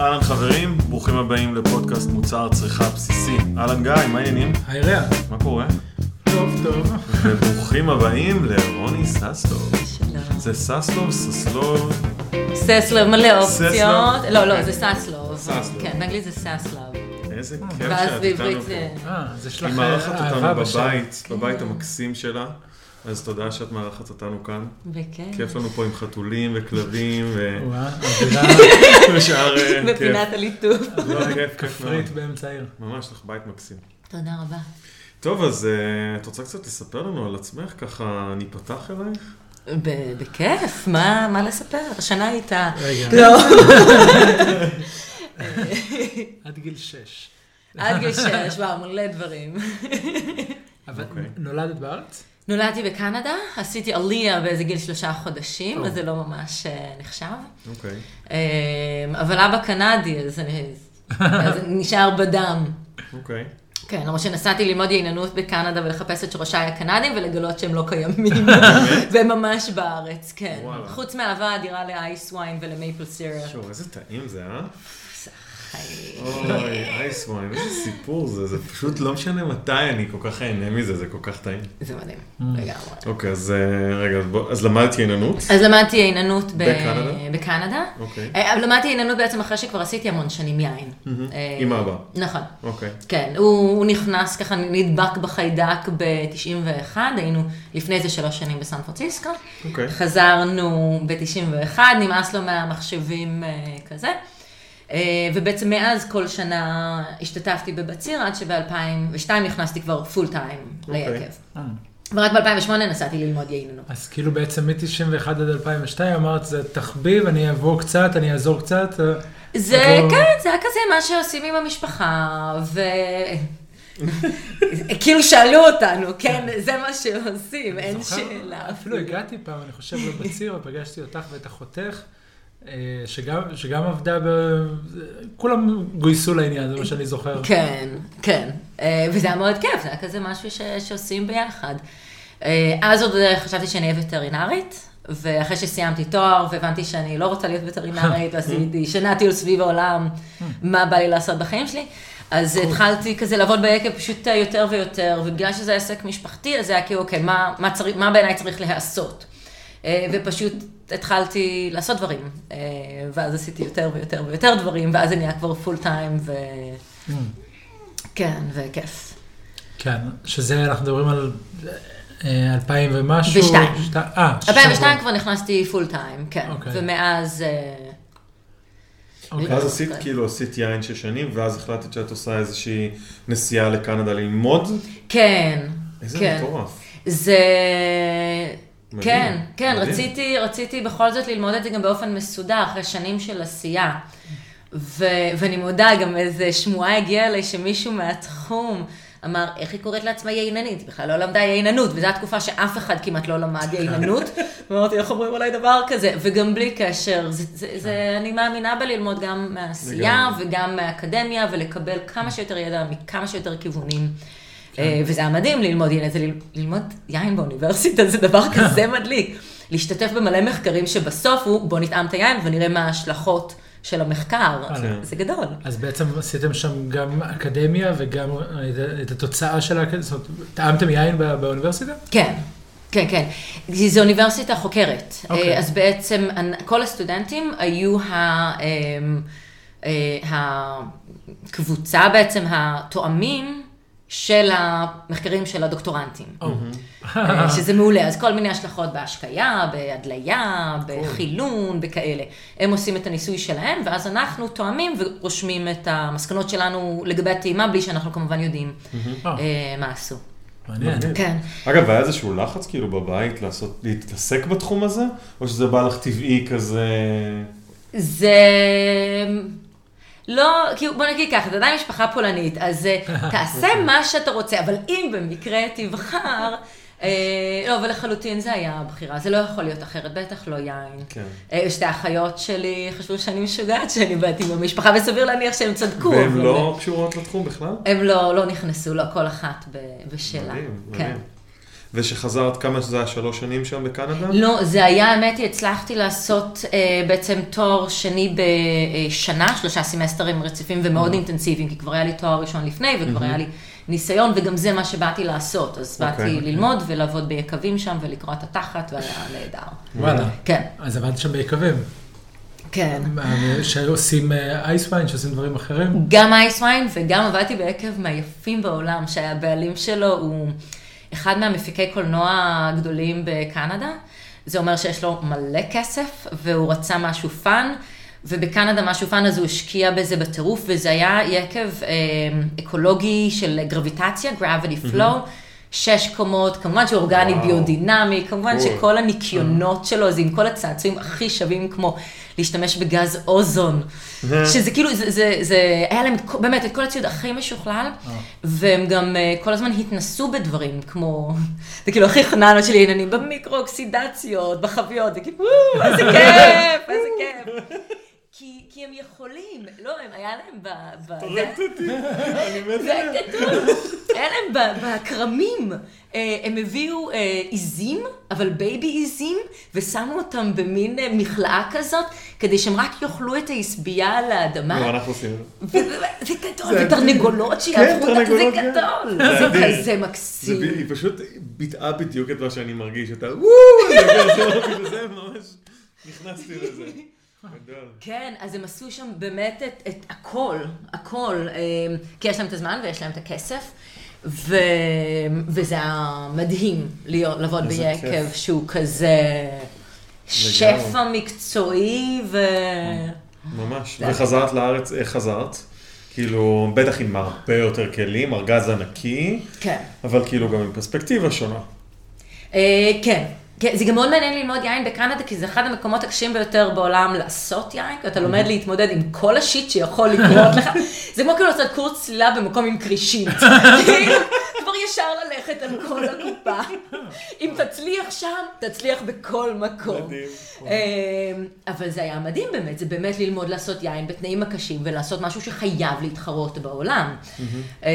אהלן חברים, ברוכים הבאים לפודקאסט מוצר צריכה בסיסי. אהלן גיא, מה העניינים? היי רע. מה קורה? טוב, טוב. וברוכים הבאים לרוני ססלוב. שלום. זה ססלוב, ססלוב, ססלוב, מלא ססלוב? אופציות. לא, לא, אוקיי. זה ססלוב. ססלוב. כן, באנגלית זה ססלוב. איזה כיף ואז שאת בעברית איתנו זה... פה. אה, אז יש לך היא מארחת אהבה אותנו בשם. בבית, כן. בבית המקסים שלה. אז תודה שאת מארחת אותנו כאן. וכן. כיף לנו פה עם חתולים וכלבים ו- אווירה ושאר אה. בפינת הליטוף. לא, כיף, כיף. כפרית באמצע העיר. ממש, לך בית מקסים. תודה רבה. טוב, אז אה, את רוצה קצת לספר לנו על עצמך? ככה ניפתח אלייך? בכיף, מה מה לספר? השנה הייתה... רגע, לא. עד גיל שש. עד גיל שש, וואו, מלא דברים. אבל אוקיי. נולדת בארץ? נולדתי בקנדה, עשיתי עלייה באיזה גיל שלושה חודשים. אז זה לא ממש אה, נחשב. אוקיי. אה, אבל אבא קנדי, אז נשאר בדם. אוקיי. כן, למרות שנסעתי ללמוד יעננות בקנדה ולחפש את שורשיי הקנדים ולגלות שהם לא קיימים. והם ממש בארץ, כן. חוץ מאהבה אדירה לאייס וויין ולמייפל סירפ. שוב, איזה טעים זה, אה? אוי, אייס ווין, איזה סיפור זה, זה פשוט לא משנה מתי אני כל כך אהנה מזה, זה כל כך טעים. זה מדהים, Mm. לגמרי. אוקיי, אז אה, רגע, אז למדתי עיננות? אז למדתי יעננות ב- בקנדה? בקנדה. אוקיי. אה, אבל למדתי יעננות בעצם אחרי שכבר עשיתי המון שנים יין. אה, עם אבא. נכון. אוקיי. כן, הוא, נכנס ככה, נדבק בחיידק ב-91, היינו לפני איזה שלוש שנים בסן פרנסיסקו. אוקיי. חזרנו ב-91, נמאס לו מהמחשבים כזה. אה, ובעצם מאז כל שנה השתתפתי בבציר, עד שב-2002 נכנסתי כבר פול טיים. ליקב. אה. ורק ב-2008 נסעתי ללמוד יעילות. אז כאילו בעצם מ-91 עד 2002 אמרת זה תחביב, אני אעבור קצת, אני אעזור קצת. אה, זה, לא- כן, זה היה כזה מה שעושים עם המשפחה, ו... כאילו שאלו אותנו, כן, זה מה שעושים, אין? שאלה. אפילו הגעתי פעם, אני חושב, לבציר, ופגשתי אותך ואת אחותך, שגם, שגם עבדה ב... כולם גויסו לעניין, זה מה שאני זוכר. כן, כן. אה, וזה היה מאוד כיף, זה היה כזה משהו ש... שעושים ביחד. אה, אז עוד אה, חשבתי שאני אהיה וטרינרית, ואחרי שסיימתי תואר והבנתי שאני לא רוצה להיות וטרינרית, ועשיתי שנה טיול סביב העולם, מה בא לי לעשות בחיים שלי. אז התחלתי כזה לעבוד ביקב פשוט אה, יותר ויותר, ובגלל שזה עסק משפחתי, אז זה היה כאילו, אוקיי, מה, מה, צריך, מה בעיניי צריך להיעשות? אה, ופשוט התחלתי לעשות דברים, אה, ואז עשיתי יותר ויותר ויותר דברים, ואז זה נהיה כבר פול טיים, ו... Mm. כן, וכיף. כן, שזה, אנחנו מדברים על אה, 2000 ומשהו. ושתיים. שת- אה, 2002 שבוע. כבר נכנסתי פול טיים, כן. אוקיי. ומאז... אה, אוקיי. ואז עשית, אוקיי. כאילו, עשית יין שש שנים, ואז החלטת שאת עושה איזושהי נסיעה לקנדה ללמוד? כן, איזה כן. מטורף. זה... כן, כן. רציתי, רציתי בכל זאת ללמוד את זה גם באופן מסודר, אחרי שנים של עשייה. ו- ואני מודה, גם איזה שמועה הגיעה אליי שמישהו מהתחום אמר, איך היא קוראת לעצמה ייננית? היא בכלל לא למדה ייננות, וזו התקופה שאף אחד כמעט לא למד ייננות. ואמרתי, איך אומרים עליי דבר כזה? וגם בלי קשר, זה, זה, זה, אני מאמינה בללמוד גם מהעשייה. וגם מהאקדמיה, ולקבל כמה שיותר ידע מכמה שיותר כיוונים. אה, וזה היה מדהים ללמוד יין, זה ל- ללמוד יין באוניברסיטה, זה דבר כזה מדליק. להשתתף במלא מחקרים שבסוף הוא, בוא נטעם את היין ונראה מה ההשלכות של המחקר. כן. זה גדול. אז בעצם עשיתם שם גם אקדמיה וגם את- את התוצאה של האקדמיה, זאת אומרת, טעמתם יין בא- באוניברסיטה? כן, כן, כן. זו אוניברסיטה חוקרת. אוקיי. אה, אז בעצם כל הסטודנטים היו ה... אה, הקבוצה בעצם התואמים של המחקרים של הדוקטורנטים. או. אה, שזה מעולה, אז כל מיני השלכות בהשקיה, בהדליה, בחילון, בכאלה. הם עושים את הניסוי שלהם, ואז אנחנו תואמים ורושמים את המסקנות שלנו לגבי הטעימה, בלי שאנחנו כמובן יודעים אה, מה עשו. מעניין. כן. אגב, היה איזשהו לחץ כאילו בבית לעשות, להתעסק בתחום הזה? או שזה בא לך טבעי כזה... זה... לא, כאילו, בוא נגיד ככה, זה עדיין משפחה פולנית, אז אה, תעשה מה שאתה רוצה, אבל אם במקרה תבחר, אה, לא, אבל לחלוטין זה היה הבחירה, זה לא יכול להיות אחרת, בטח לא יין. כן. אה, שתי האחיות שלי חשבו שאני משוגעת שאני באתי במשפחה, וסביר להניח שהם צדקו. והן לא קשורות לתחום בכלל? הם לא, לא נכנסו, לא, כל אחת בשלה. מדהים, כן. מדהים. ושחזרת כמה שזה היה שלוש שנים שם בקנדה? לא, זה היה, האמת היא, הצלחתי לעשות אה, בעצם תואר שני בשנה, שלושה סמסטרים רציפים ומאוד אינטנסיביים, כי כבר היה לי תואר ראשון לפני וכבר היה לי ניסיון, וגם זה מה שבאתי לעשות. אז באתי אוקיי. ללמוד ולעבוד ביקבים שם ולקרוע את התחת, והיה נהדר. וואלה. כן, אז עבדת שם ביקבים. כן. שעושים ice wine, שעושים דברים אחרים. גם ice wine וגם עבדתי ביקב מהיפים בעולם, שהבעלים שלו הוא אחד מהמפיקי קולנוע הגדולים בקנדה. זה אומר שיש לו מלא כסף, והוא רצה משהו fun, ובקנדה משהו fun אז הוא השקיע בזה בטירוף, וזה היה יקב אה, אקולוגי של גרביטציה, gravity flow. שש קומות, כמובן שהוא אורגני וואו. ביודינמי, כמובן קול. שכל הניקיונות שלו זה עם כל הצעצועים הכי שווים כמו להשתמש בגז אוזון, שזה כאילו, זה, זה, זה היה להם באמת את כל הציוד הכי משוכלל, והם גם אה, כל הזמן התנסו בדברים, כמו, זה כאילו הכי חננות שלי, עניינים במיקרו-אוקסידציות, בחביות, זה כאילו, "וואו, איזה כיף, איזה כיף. כי, כי הם יכולים, לא, הם, היה להם ב... ב זה- אני מת זה היה גדול. היה להם ב- בכרמים, אה, הם הביאו אה, עיזים, אבל baby עיזים, ושמו אותם במין אה, מכלאה כזאת, כדי שהם רק יאכלו את העשבייה על לא, האדמה. אנחנו עושים את זה. זה גדול, זה ותרנגולות כן, שיעברו אותם, זה כן. גדול. זה זה אדיר. כזה זה מקסים. ב- היא פשוט ביטאה בדיוק את מה שאני מרגיש, אתה וואו, זה כזה, כאילו זה ממש, נכנסתי לזה. כן, אז הם עשו שם באמת את, את הכל, הכל, אה, כי יש להם את הזמן ויש להם את הכסף, ו, וזה היה מדהים להיות, לעבוד ביקב כיף. שהוא כזה שפע מקצועי ו... ממש. וחזרת לארץ, איך חזרת? כאילו, בטח עם הרבה יותר כלים, ארגז ענקי, כן. אבל כאילו גם עם פרספקטיבה שונה. אה, כן. כן, זה גם מאוד מעניין ללמוד יין בקנדה, כי זה אחד המקומות הקשים ביותר בעולם לעשות יין, כי אתה לומד להתמודד עם כל השיט שיכול לקרות לך. זה כמו כאילו לעשות קורס צלילה במקום עם כרישים. ישר ללכת על כל הקופה. אם תצליח שם, תצליח בכל מקום. מדהים. אה, אבל זה היה מדהים באמת, זה באמת ללמוד לעשות יין בתנאים הקשים, ולעשות משהו שחייב להתחרות בעולם. אה,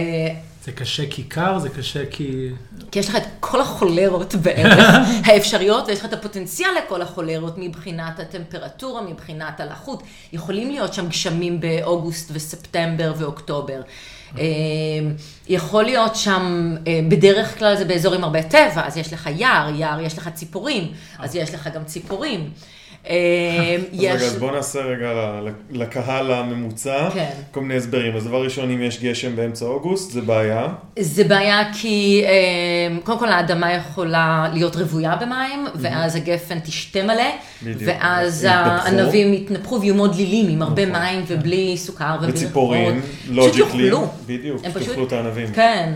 זה קשה כי קר, זה קשה כי... כי יש לך את כל החולרות בערך האפשריות, ויש לך את הפוטנציאל לכל החולרות מבחינת הטמפרטורה, מבחינת הלחות. יכולים להיות שם גשמים באוגוסט וספטמבר ואוקטובר. אה, יכול להיות שם, אה, בדרך כלל זה באזור עם הרבה טבע, אז יש לך יער, יער יש לך ציפורים, אז יש לך גם ציפורים. אה, אז יש... רגע, אז בוא נעשה רגע לקהל הממוצע, כן. כל מיני הסברים. אז דבר ראשון, אם יש גשם באמצע אוגוסט, זה בעיה. זה בעיה כי אה, קודם כל האדמה יכולה להיות רוויה במים, ואז הגפן תשתה מלא. ואז. הענבים יתנפחו ויהיו מאוד דלילים, עם הרבה נכון. מים ובלי סוכר ובלי וציפורים, פשוט לוג'יקלי, יאכלו. בדיוק, תאכלו את הענבים. כן.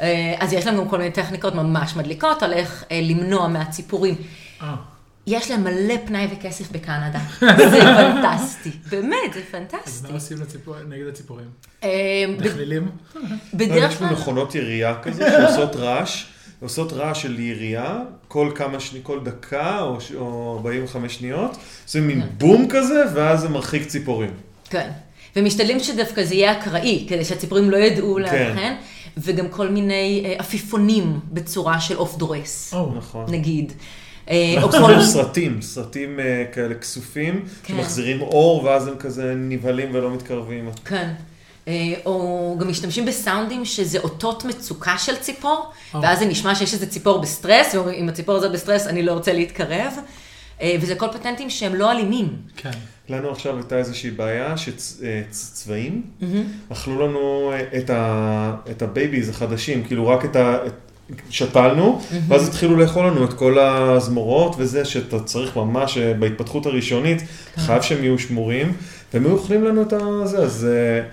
אה, אז יש להם גם כל מיני טכניקות ממש מדליקות על איך למנוע מהציפורים. יש להם מלא פנאי וכסף בקנדה. זה פנטסטי. באמת, זה אז פנטסטי. מה עושים נגד הציפורים? אה, ב- מכלילים? לא, בדרך יש כלל... מכונות ירייה כזה שעושות רעש, עושות רעש של ירייה כל כמה שניות, כל דקה או, ש- או 45 שניות, זה מין בום כזה, ואז זה מרחיק ציפורים. כן. ומשתדלים שדווקא זה יהיה אקראי, כדי שהציפורים לא ידעו כן. לאבחן, וגם כל מיני אה, עפיפונים בצורה של עוף דורס, נכון. נגיד. אה, סרטים, סרטים אה, כאלה כסופים, כן. שמחזירים אור, ואז הם כזה נבהלים ולא מתקרבים. כן. אה, או גם משתמשים בסאונדים שזה אותות מצוקה של ציפור. ואז זה נשמע שיש איזה ציפור בסטרס, ואומרים, אם הציפור הזאת בסטרס, אני לא רוצה להתקרב. וזה כל פטנטים שהם לא אלימים. כן. לנו עכשיו הייתה איזושהי בעיה שצבאים אכלו לנו את ה babies החדשים, כאילו רק את ה... שתלנו, ואז התחילו לאכול לנו את כל הזמורות וזה שאתה צריך ממש, אה, בהתפתחות הראשונית, חייב שהם יהיו שמורים, והם היו אוכלים לנו את הזה, אז אה,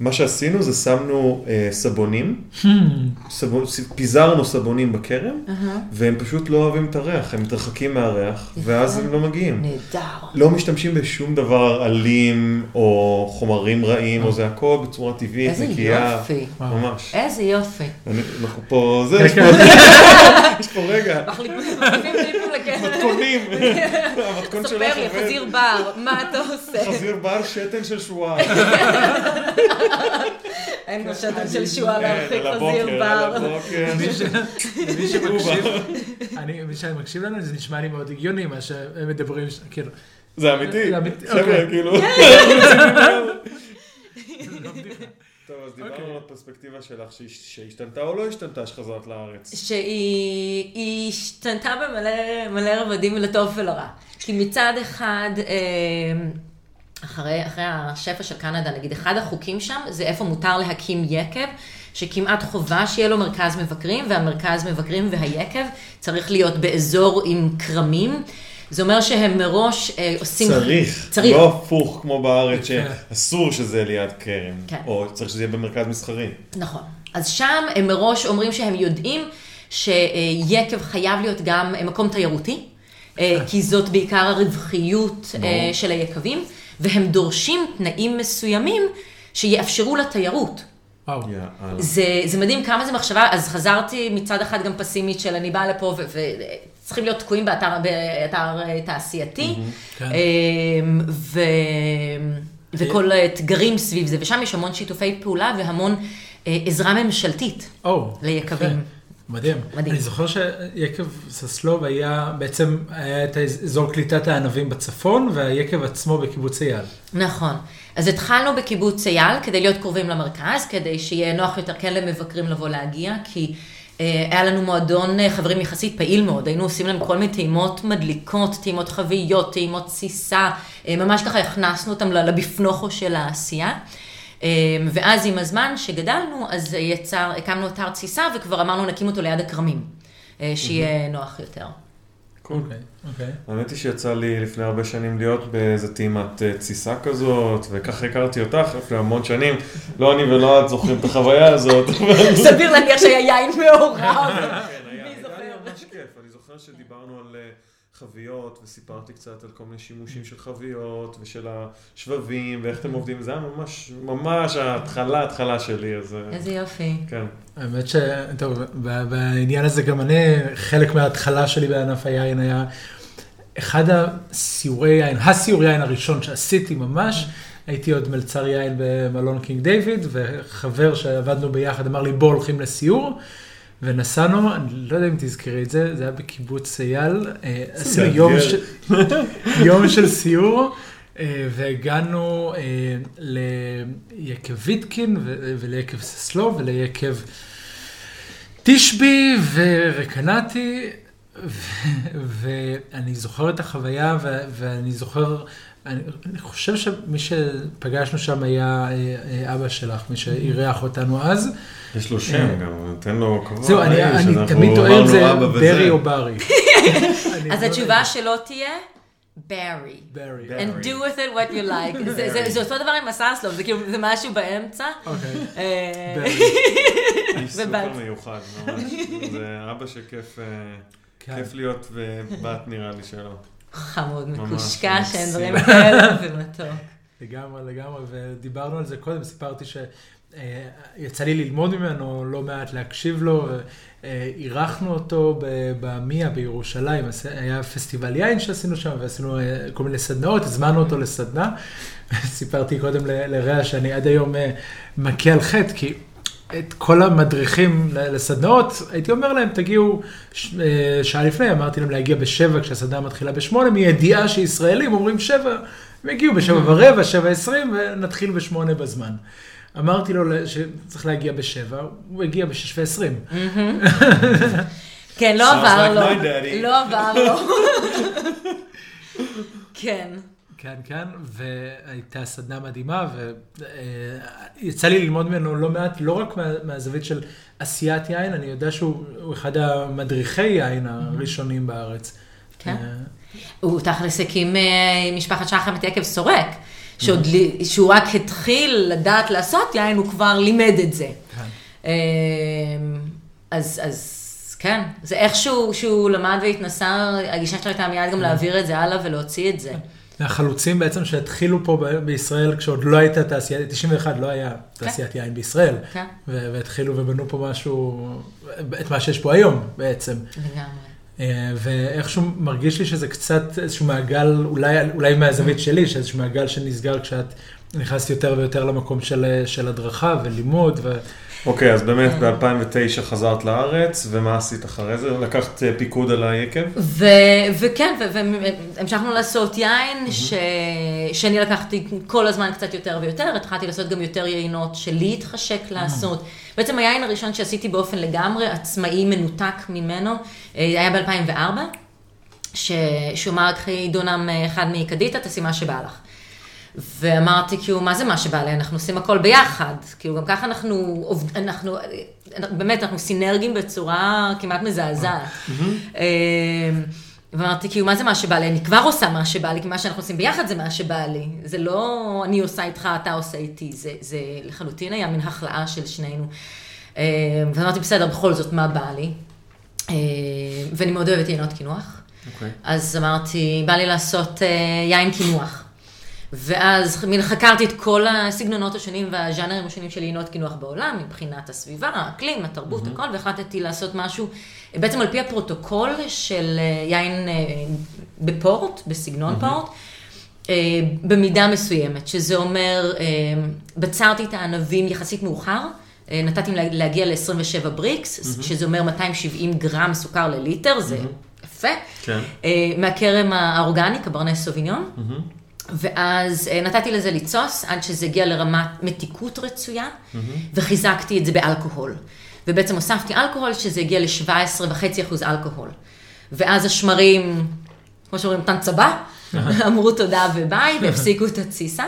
מה שעשינו זה שמנו אה, סבונים, סבון, פיזרנו סבונים בכרם, והם פשוט לא אוהבים את הריח, הם מתרחקים מהריח, ואז הם לא מגיעים. נהדר. לא משתמשים בשום דבר אלים או חומרים רעים, או זה הכל בצורה טבעית, איזה נקייה. יופי. ממש. איזה יופי. אני- אנחנו פה, זה, יש כן, פה, יש פה רגע, מחליפים טיפים לכסף. מתכונים, המתכון שלך ספר לי, עובד. חזיר בר, מה אתה עושה? חזיר בר שתן של שבועיים. אה, אין כמו שתן של שועה כן, להרחיק חזיר בר. למי שמקשיב, אני- מי שמקשיב לנו, זה נשמע לי מאוד הגיוני מה שהם מדברים, כאילו, זה אמיתי. זה אמיתי, חבר'ה, אוקיי. כאילו. טוב, אז דיברנו אוקיי. על הפרספקטיבה שלך, שהש- שהשתנתה או לא השתנתה שחזרת לארץ. שהיא היא השתנתה במלא מלא רבדים לטוב ולרע. כי מצד אחד, אה, אחרי, אחרי השפע של קנדה, נגיד, אחד החוקים שם זה איפה מותר להקים יקב, שכמעט חובה שיהיה לו מרכז מבקרים, והמרכז מבקרים והיקב צריך להיות באזור עם כרמים. זה אומר שהם מראש אה, עושים... צריך. צריך. לא הפוך כמו בארץ, יפה. שאסור שזה ליד כרם. כן. או צריך שזה יהיה במרכז מסחרי. נכון. אז שם הם מראש אומרים שהם יודעים שיקב חייב להיות גם מקום תיירותי, אה, כי זאת בעיקר הרווחיות אה, ברור. של היקבים, והם דורשים תנאים מסוימים שיאפשרו לתיירות. וואו. יאללה. זה, זה מדהים כמה זה מחשבה, אז חזרתי מצד אחד גם פסימית של אני באה לפה וצריכים להיות תקועים באתר, באתר אה, תעשייתי, כן. אמ, ו, וכל האתגרים סביב זה, ושם יש המון שיתופי פעולה והמון אה, עזרה ממשלתית או, ליקבים. יפה. מדהים. מדהים. אני זוכר שיקב ססלוב היה, בעצם היה את אזור קליטת הענבים בצפון, והיקב עצמו בקיבוץ אייל. נכון. אז התחלנו בקיבוץ אייל כדי להיות קרובים למרכז, כדי שיהיה נוח יותר כן למבקרים לבוא להגיע, כי אה, היה לנו מועדון אה, חברים יחסית פעיל מאוד, היינו עושים להם כל מיני טעימות מדליקות, טעימות חביות, טעימות תסיסה, אה, ממש ככה הכנסנו אותם ל- לבפנוכו של העשייה. אה, ואז עם הזמן שגדלנו, אז יצר, הקמנו אתר תסיסה וכבר אמרנו נקים אותו ליד הכרמים, אה, שיהיה נוח יותר. קול. אוקיי, אוקיי. האמת היא שיצא לי לפני הרבה שנים להיות באיזה טעימת אה, תסיסה כזאת, וככה הכרתי אותך לפני המון שנים. לא אני ולא את זוכרים את החוויה הזאת. סביר להניח שהיה יין מעורב. כן, היה, מי זוכר? ממש כיף. אני זוכר שדיברנו על אה, חביות, וסיפרתי קצת על כל מיני שימושים של חביות, ושל השבבים, ואיך אתם עובדים. זה היה ממש, ממש ההתחלה, ההתחלה שלי, אז... אה, איזה יופי. כן. האמת ש... טוב, בעניין הזה גם אני, חלק מההתחלה שלי בענף היין היה אחד הסיורי יין, הסיורי יין הראשון שעשיתי ממש, הייתי עוד מלצר יין במלון קינג דיוויד, וחבר שעבדנו ביחד אמר לי בוא הולכים לסיור, ונסענו, אני לא יודע אם תזכרי את זה, זה היה בקיבוץ אייל, אה, עשינו יום. של, יום של סיור. אה, והגענו אה, ליקב ויטקין וליקב ססלוב וליקב תשבי ורקנתי, ו- ואני זוכר את החוויה ואני זוכר, אני, אני חושב שמי שפגשנו שם היה אה, אה, אבא שלך, מי שאירח אותנו אז. יש לו שם גם, תן לו כבוד. זהו, אני, אה, אני תמיד טועה אם זה. ברי או ברי. אז לא התשובה. שלו תהיה, ברי. ברי. And do with it what you like. זה- זה- זה אותו דבר עם הסאסלוב, זה כאילו, זה משהו באמצע. אוקיי. אה, ברי. סופר. מיוחד, ממש. זה אבא שכיף אה, כן. כיף להיות ובת נראה לי שלו. חמוד, מקושקש, אין. דברים כאלה, ומתוק. לגמרי, לגמרי, ודיברנו על זה קודם, סיפרתי שיצא לי ללמוד ממנו, לא מעט להקשיב לו, אה, אירחנו אותו במיה בירושלים, היה פסטיבל יין שעשינו שם, ועשינו אה, כל מיני סדנאות, הזמנו אותו לסדנה. סיפרתי קודם לרע שאני עד היום אה, מכה על חטא, כי את כל המדריכים ל- לסדנאות, הייתי אומר להם, תגיעו אה, שעה לפני, אמרתי להם להגיע בשבע כשהסדנה מתחילה בשמונה, מידיעה שישראלים אומרים שבע, הם הגיעו בשבע ורבע, שבע עשרים, ונתחיל בשמונה בזמן. אמרתי לו שצריך להגיע בשבע, הוא הגיע בשש ועשרים. כן, לא Sounds עבר like לו. לא עבר לו. כן. כן, כן, והייתה סדנה מדהימה, ויצא לי ללמוד ממנו לא מעט, לא רק מה, מהזווית של עשיית יין, אני יודע שהוא הוא אחד המדריכי יין הראשונים בארץ. כן. אה, הוא תכלס הקים אה, משפחת שחם את יקב סורק, שעוד שהוא רק התחיל לדעת לעשות יין, הוא כבר לימד את זה. כן. אה, אז, אז כן, זה איכשהו שהוא למד והתנסה, הגישה שלו הייתה מיד גם להעביר את זה הלאה ולהוציא את זה. מהחלוצים בעצם שהתחילו פה בישראל, כשעוד לא הייתה תעשייה, 91 לא היה תעשיית יין בישראל. כן, ו- והתחילו ובנו פה משהו, את מה שיש פה היום בעצם. לגמרי. אה, ואיכשהו מרגיש לי שזה קצת איזשהו מעגל, אולי, אולי מהזווית שלי, שאיזשהו מעגל שנסגר כשאת נכנסתי יותר ויותר למקום של, של הדרכה ולימוד. ו... אוקיי, אז באמת ב-2009 חזרת לארץ, ומה עשית אחרי זה? לקחת אה, פיקוד על היקב? וכן, והמשכנו לעשות יין, ש... שאני לקחתי כל הזמן קצת יותר ויותר, התחלתי לעשות גם יותר יינות שלי התחשק לעשות. בעצם היין הראשון שעשיתי באופן לגמרי עצמאי, מנותק ממנו, אה, היה ב-2004, שהוא אמר, קחי דונם אה, אחד מקדיטה, תעשי מה שבא לך. ואמרתי, כאילו, מה זה מה שבא לי? אנחנו עושים הכל ביחד. כאילו, גם ככה אנחנו, אנחנו, באמת, אנחנו סינרגים בצורה כמעט מזעזעת. אמ, ואמרתי, כאילו, מה זה מה שבא לי? אני כבר עושה מה שבא לי, כי מה שאנחנו עושים ביחד זה מה שבא לי. זה לא אני עושה איתך, אתה עושה איתי. זה, זה לחלוטין היה מין הכלאה של שנינו. אמ, ואמרתי, בסדר, בכל זאת, מה בא לי? אמ, ואני מאוד אוהבת יינות קינוח. Okay. אוקיי. אז אמרתי, בא לי לעשות אה, יין קינוח. ואז מין חקרתי את כל הסגנונות השונים והז'אנרים השונים של יינות קינוח בעולם, מבחינת הסביבה, האקלים, התרבות, mm-hmm. הכל, והחלטתי לעשות משהו, בעצם על פי הפרוטוקול של אה, יין אה, בפורט, בסגנון mm-hmm. פורט, אה, במידה מסוימת, שזה אומר, בצרתי את הענבים יחסית מאוחר, נתתי להגיע ל-27 בריקס, mm-hmm. שזה אומר 270 גרם סוכר לליטר, זה mm-hmm. יפה. כן. מהכרם האורגני, קברנס סוביניון. Mm-hmm. ואז אה, נתתי לזה לצוס עד שזה הגיע לרמת מתיקות רצויה, mm-hmm. וחיזקתי את זה באלכוהול. ובעצם הוספתי אלכוהול, שזה הגיע ל-17.5% אלכוהול. ואז השמרים, כמו שאומרים, טן צבא, אמרו תודה וביי, והפסיקו את התסיסה.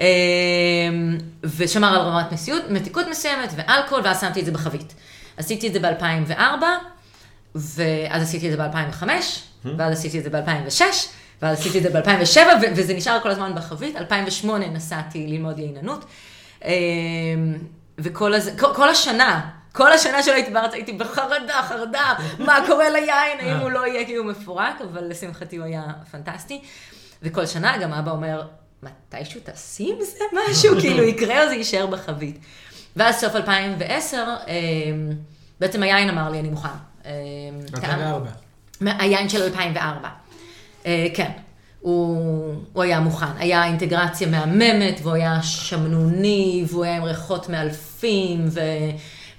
אה, ושמר על רמת מסיעות, מתיקות מסוימת ואלכוהול, ואז שמתי את זה בחבית. עשיתי את זה ב-2004, ואז עשיתי את זה ב-2005, ואז עשיתי את זה ב-2006. ואז עשיתי את זה ב-2007, וזה נשאר כל הזמן בחבית. 2008 נסעתי ללמוד יעיננות. אמ, וכל הז... כל, כל השנה, כל השנה שלא הייתי בארץ הייתי בחרדה, חרדה, מה קורה ליין, האם הוא לא יהיה כאילו מפורק, אבל לשמחתי הוא היה פנטסטי. וכל שנה גם אבא אומר, מתישהו תשים זה משהו, כאילו יקרה או זה יישאר בחבית. ואז סוף 2010, אמ, בעצם היין אמר לי, אני מוכן. 2004. אמ, היין של 2004. אה, כן, הוא, הוא היה מוכן. היה אינטגרציה מהממת, והוא היה שמנוני, והוא היה עם ריחות מאלפים, ו...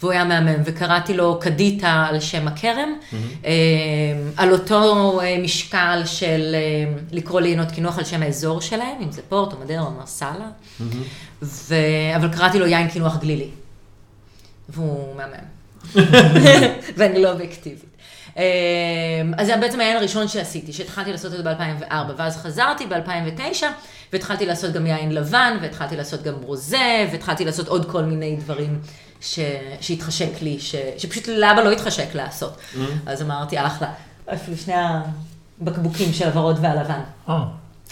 והוא היה מהמם, וקראתי לו קדיטה על שם הכרם, mm-hmm. על אותו אה, משקל של לקרוא ליינות קינוח על שם האזור שלהם, אם זה פורט או מדרה או מרסלה, mm-hmm. ו... אבל קראתי לו יין קינוח גלילי, והוא מהמם, ואני לא אובייקטיבית. אמ, אז זה בעצם העין הראשון שעשיתי, שהתחלתי לעשות את זה ב-2004, ואז חזרתי ב-2009, והתחלתי לעשות גם יין לבן, והתחלתי לעשות גם רוזה, והתחלתי לעשות עוד כל מיני דברים ש... שהתחשק לי, ש... שפשוט לאבא לא התחשק לעשות. Mm-hmm. אז אמרתי, אחלה, אפילו שני הבקבוקים של הוורוד והלבן, oh.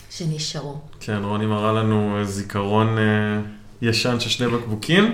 שנשארו. כן, רוני מראה לנו זיכרון uh, ישן של שני בקבוקים.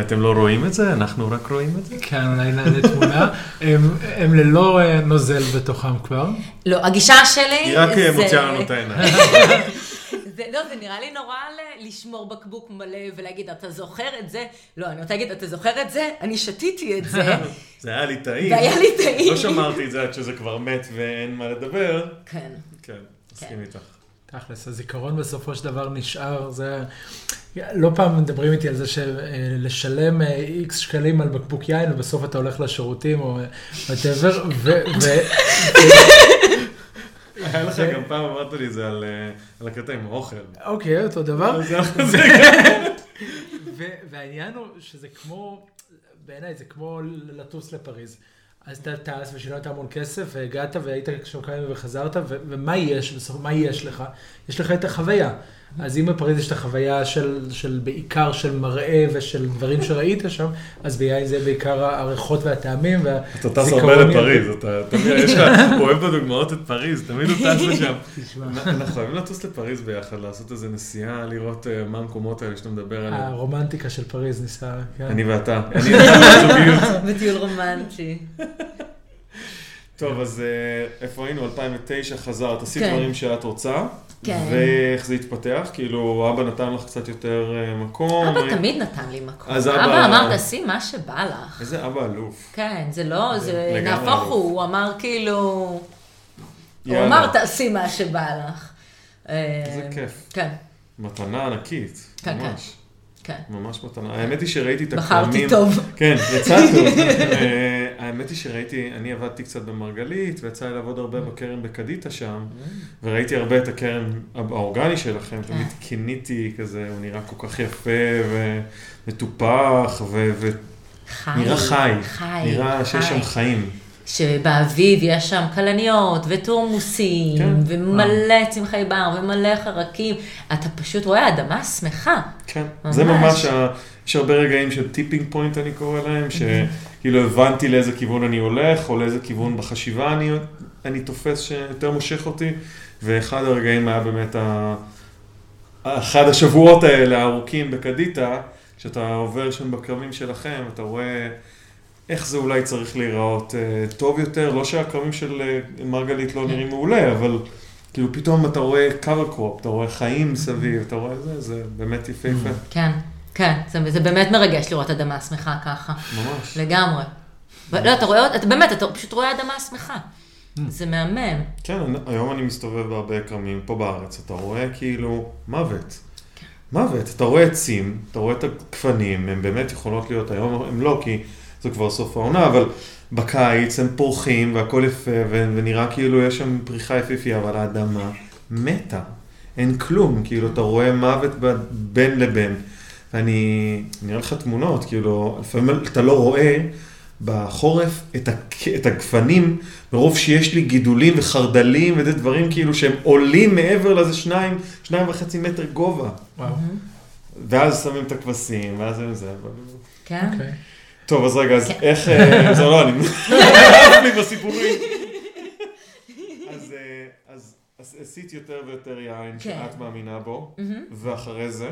אתם לא רואים את זה? אנחנו רק רואים את זה? כן, אולי נעלה תמונה. הם, הם ללא אה, נוזל בתוכם כבר. לא, הגישה שלי היא רק אה, מוציאה לנו את העיניים. זה, לא, זה נראה לי נורא לשמור בקבוק מלא ולהגיד, אתה זוכר את זה? לא, אני רוצה להגיד, אתה זוכר את זה? אני שתיתי את זה. זה היה לי טעים. זה היה לי טעים. לא שמרתי את זה עד שזה כבר מת ואין מה לדבר. כן. כן, מסכים איתך. תכלס, הזיכרון בסופו של דבר נשאר, זה... לא פעם מדברים איתי על זה שלשלם איקס אה, שקלים על בקבוק יין, ובסוף אתה הולך לשירותים או whatever, ו... היה לך גם פעם אמרת לי זה על אה, הקטע עם האוכל. אוקיי, אותו דבר. והעניין הוא שזה כמו, בעיניי זה כמו לטוס לפריז. אז אתה טס ושילמת המון כסף, והגעת והיית שם כמה ימים וחזרת, ומה יש בסוף, מה יש לך? יש לך את החוויה. אז אם בפריז יש את החוויה של, של בעיקר של מראה ושל דברים שראית שם, אז ביין זה בעיקר הריחות והטעמים אתה טס הרבה לפריז, אתה תמיד, יש לך, הוא אוהב בדוגמאות את פריז, תמיד הוא טס לשם. אנחנו חייבים לטוס לפריז ביחד, לעשות איזה נסיעה, לראות אה, מה המקומות האלה שאתה מדבר עליהם. הרומנטיקה של פריז ניסה, כן. אני ואתה, אני ואתה בטיול רומנטי. טוב, אז אה, איפה היינו? 2009 חזרת, עשית כן. דברים שאת רוצה. כן. ואיך זה התפתח? כאילו, אבא נתן לך קצת יותר אה, מקום. אבא תמיד נתן לי מקום. אז אבא... אבא אמר, תעשי מה שבא לך. איזה אבא אלוף. כן, זה לא, זה נהפוך הוא, הוא אמר כאילו... הוא אמר, תעשי מה שבא לך. איזה כיף. כן. מתנה ענקית, כן, כן. ממש. כן. ממש מתנה. האמת היא שראיתי את בחרתי הכרמים. טוב. כן, יצא טוב. אה, האמת היא שראיתי, אני עבדתי קצת במרגלית, ויצא לי לעבוד הרבה בכרם בקדיטה שם, וראיתי הרבה את הכרם האורגני שלכם, כן. תמיד קיניתי כזה, הוא נראה כל כך יפה ומטופח, ו- חי. ונראה חי. חי. נראה שיש. שם חיים. שבאביב יש שם כלניות ותורמוסים, כן. ומלא צמחי בר ומלא חרקים. אתה פשוט רואה אדמה שמחה. כן, ממש. זה ממש, ה- יש הרבה רגעים של tipping point אני קורא להם, שכאילו הבנתי לאיזה כיוון אני הולך, או לאיזה כיוון בחשיבה אני, אני תופס שיותר מושך אותי, ואחד הרגעים היה באמת ה... אחד השבועות האלה הארוכים בקדיטה, כשאתה עובר שם בכרמים שלכם, אתה רואה איך זה אולי צריך להיראות אה, טוב יותר, לא שהכרמים של אה, מרגלית לא נראים מעולה, אבל כאילו פתאום אתה רואה crop, אתה רואה חיים מסביב, אתה רואה זה, זה באמת יפהפה, כן, כן, זה, זה באמת מרגש לראות אדמה שמחה ככה. ממש. לגמרי. ו- לא, אתה רואה, אתה באמת, אתה פשוט רואה אדמה שמחה. זה מהמם. כן, היום אני מסתובב בהרבה כרמים פה בארץ, אתה רואה כאילו מוות. מוות, אתה רואה עצים, אתה רואה את הגפנים, הם באמת יכולות להיות, היום הם לא, כי זה כבר סוף העונה, אבל בקיץ הם פורחים והכל יפה, ו- ונראה כאילו יש שם פריחה יפיפייה, אבל האדמה מתה. אין כלום, כאילו, אתה רואה מוות בין לבין. אני אראה לך תמונות, כאילו, לפעמים אתה לא רואה בחורף את, הק... את הגפנים, מרוב שיש לי גידולים וחרדלים וזה דברים כאילו שהם עולים מעבר לזה שניים, שניים וחצי מטר גובה. וואו. ואז שמים את הכבשים, ואז הם זה. כן. אוקיי. טוב, אז רגע, אז כן. איך, אה, זה לא, אני נראה לי בסיפורים. אז, אה, עשית יותר ויותר יין כן. שאת מאמינה בו, מהמם. ואחרי זה,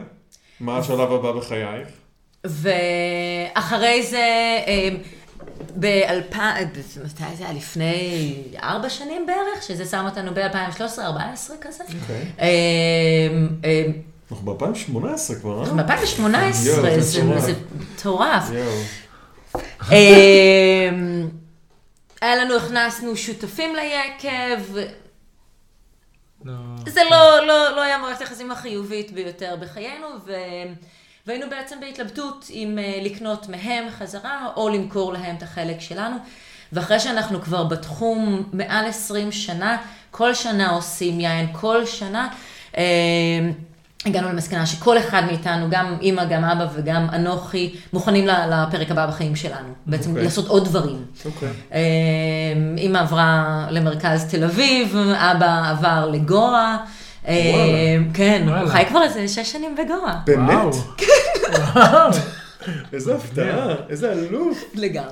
מה השלב הבא בחייך? ואחרי זה, באלפיים, מתי זה היה? לפני ארבע שנים בערך, שזה שם אותנו ב-2013-2014 כזה. אוקיי. אמ, אמ, אנחנו ב-2018 כבר, אה? אנחנו ב-2018, יואו, זה מטורף. אמ, היה לנו, הכנסנו שותפים ליקב, לא. זה לא, לא, לא היה מערכת היחסים החיובית ביותר בחיינו, ו... והיינו בעצם בהתלבטות אם אה, לקנות מהם חזרה, או למכור להם את החלק שלנו. ואחרי שאנחנו כבר בתחום מעל 20 שנה, כל שנה עושים יין, כל שנה, אה, הגענו למסקנה שכל אחד מאיתנו, גם אימא, גם אבא וגם אנוכי, מוכנים ל- לפרק הבא בחיים שלנו. בעצם אוקיי. לעשות עוד דברים. אוקיי. אה, אימא עברה למרכז תל אביב, אבא עבר. אה, וואלה. כן, הוא. חי כבר איזה שש שנים בגואה. באמת? וואו. איזה הפתעה, איזה אלוף. לגמרי.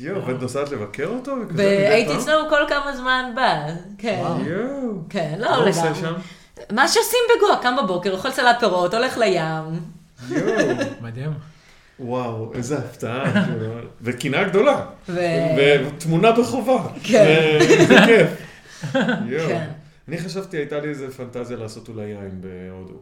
יואו, ואת נוסעת לבקר אותו? והייתי? אצלו כל כמה זמן בא. כן, וואו. יואו. כן, מה לא הוא עושה לגמרי. מה שעושים בגואה, קם בבוקר, אוכל סלט פירות, הולך לים. יואו. מדהים. וואו, איזה הפתעה. כאילו. וקינה גדולה. ו... ותמונה בחובה. כן. זה- כיף. יואו. כן. אני חשבתי, הייתה לי איזה פנטזיה לעשות אולי יין בהודו.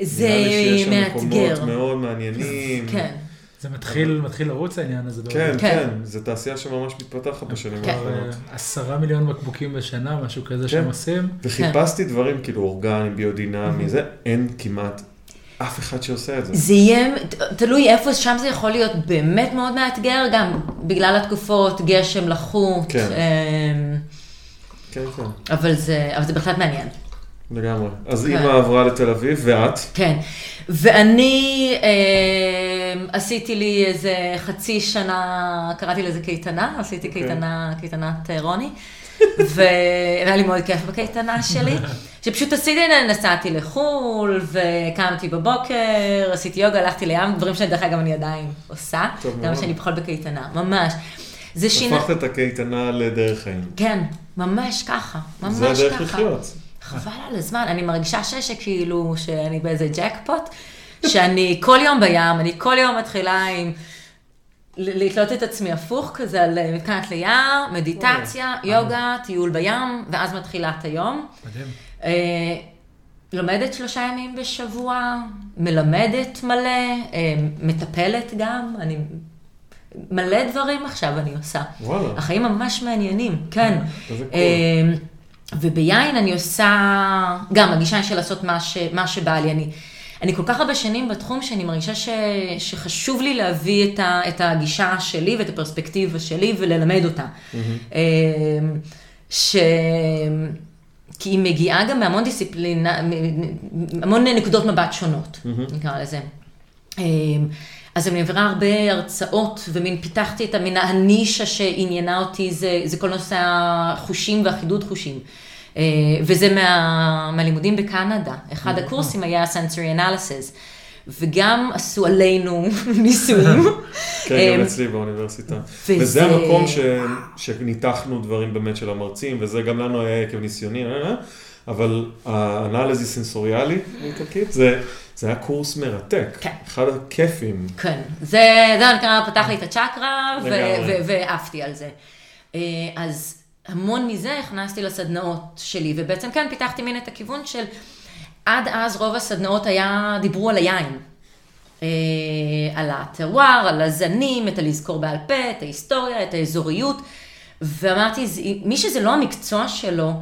זה נראה לי שיש שם מאתגר. מקומות מאוד מעניינים. כן. זה מתחיל, מתחיל לרוץ העניין הזה. כן. כן. כן, זו תעשייה שממש מתפתחת בשנים כן. האחרונות. עשרה מיליון בקבוקים בשנה, משהו כזה שהם עושים. וחיפשתי דברים כאילו אורגניים, ביודינמי, זה, אין כמעט אף אחד שעושה את זה. זה יהיה, תלוי איפה, שם זה יכול להיות באמת מאוד מאתגר, גם בגלל התקופות, גשם, לחות. כן. אמ, כן, כן, אבל זה, אבל זה בהחלט מעניין. לגמרי. אז כן. אימא עברה לתל אביב, ואת? כן. ואני אה, עשיתי לי איזה חצי שנה, קראתי לזה קייטנה, עשיתי אוקיי. קייטנה, קייטנת אה, רוני, והיה לי מאוד כיף בקייטנה שלי, שפשוט עשיתי, נסעתי לחו"ל, וקמתי בבוקר, עשיתי יוגה, הלכתי לים, דברים שדרך אגב אני עדיין עושה, גם. שאני פחות בקייטנה, ממש. זה שינה, הפכת את הקייטנה לדרך חיים. כן, ממש ככה, ממש זה הדרך ככה. לחיות. חבל על הזמן, אני מרגישה ש- שכאילו, שאני באיזה ג'קפוט, שאני כל יום בים, אני כל יום מתחילה עם... לתלות את עצמי הפוך כזה על אה, מתקנת לים, מדיטציה, יוגה, טיול בים, ואז מתחילה את היום. מדהים. אה, לומדת שלושה ימים בשבוע, מלמדת מלא, אה, מטפלת גם, אני... מלא דברים עכשיו אני עושה. וואלה. החיים ממש מעניינים, כן. וביין אני עושה, גם הגישה של לעשות מה, ש, מה שבא לי. אני, אני כל כך הרבה שנים בתחום שאני מרגישה ש, שחשוב לי להביא את, ה, את הגישה שלי ואת הפרספקטיבה שלי וללמד אותה. Mm-hmm. ש... כי היא מגיעה גם מהמון דיסציפלינה, המון נקודות מבט שונות, mm-hmm. נקרא לזה. אמ, אז אני מעבירה הרבה הרצאות, ומין פיתחתי את המין הנישה שעניינה אותי, זה, זה כל נושא החושים והחידוד חושים. אה, וזה מה, מהלימודים בקנדה. אחד mm-hmm. הקורסים היה sensory analysis. וגם עשו עלינו ניסויים. כן, גם אמ, אצלי באוניברסיטה. וזה המקום שניתחנו דברים באמת של המרצים, וזה גם לנו היה עקב ניסיוני, אה, אה, אבל האנליזי סנסוריאלי, איטלקית, זה... זה היה קורס מרתק, כן. אחד הכיפים. כן, זה, זה נקרא, פתח לי את הצ'קרה, ועפתי על זה. אה, אז המון מזה הכנסתי לסדנאות שלי, ובעצם כן פיתחתי מין את הכיוון של עד אז רוב הסדנאות היה, דיברו על היין. אה, על הטרואר, על הזנים, את הלזכור בעל פה, את ההיסטוריה, את האזוריות. ואמרתי, מי שזה לא המקצוע שלו,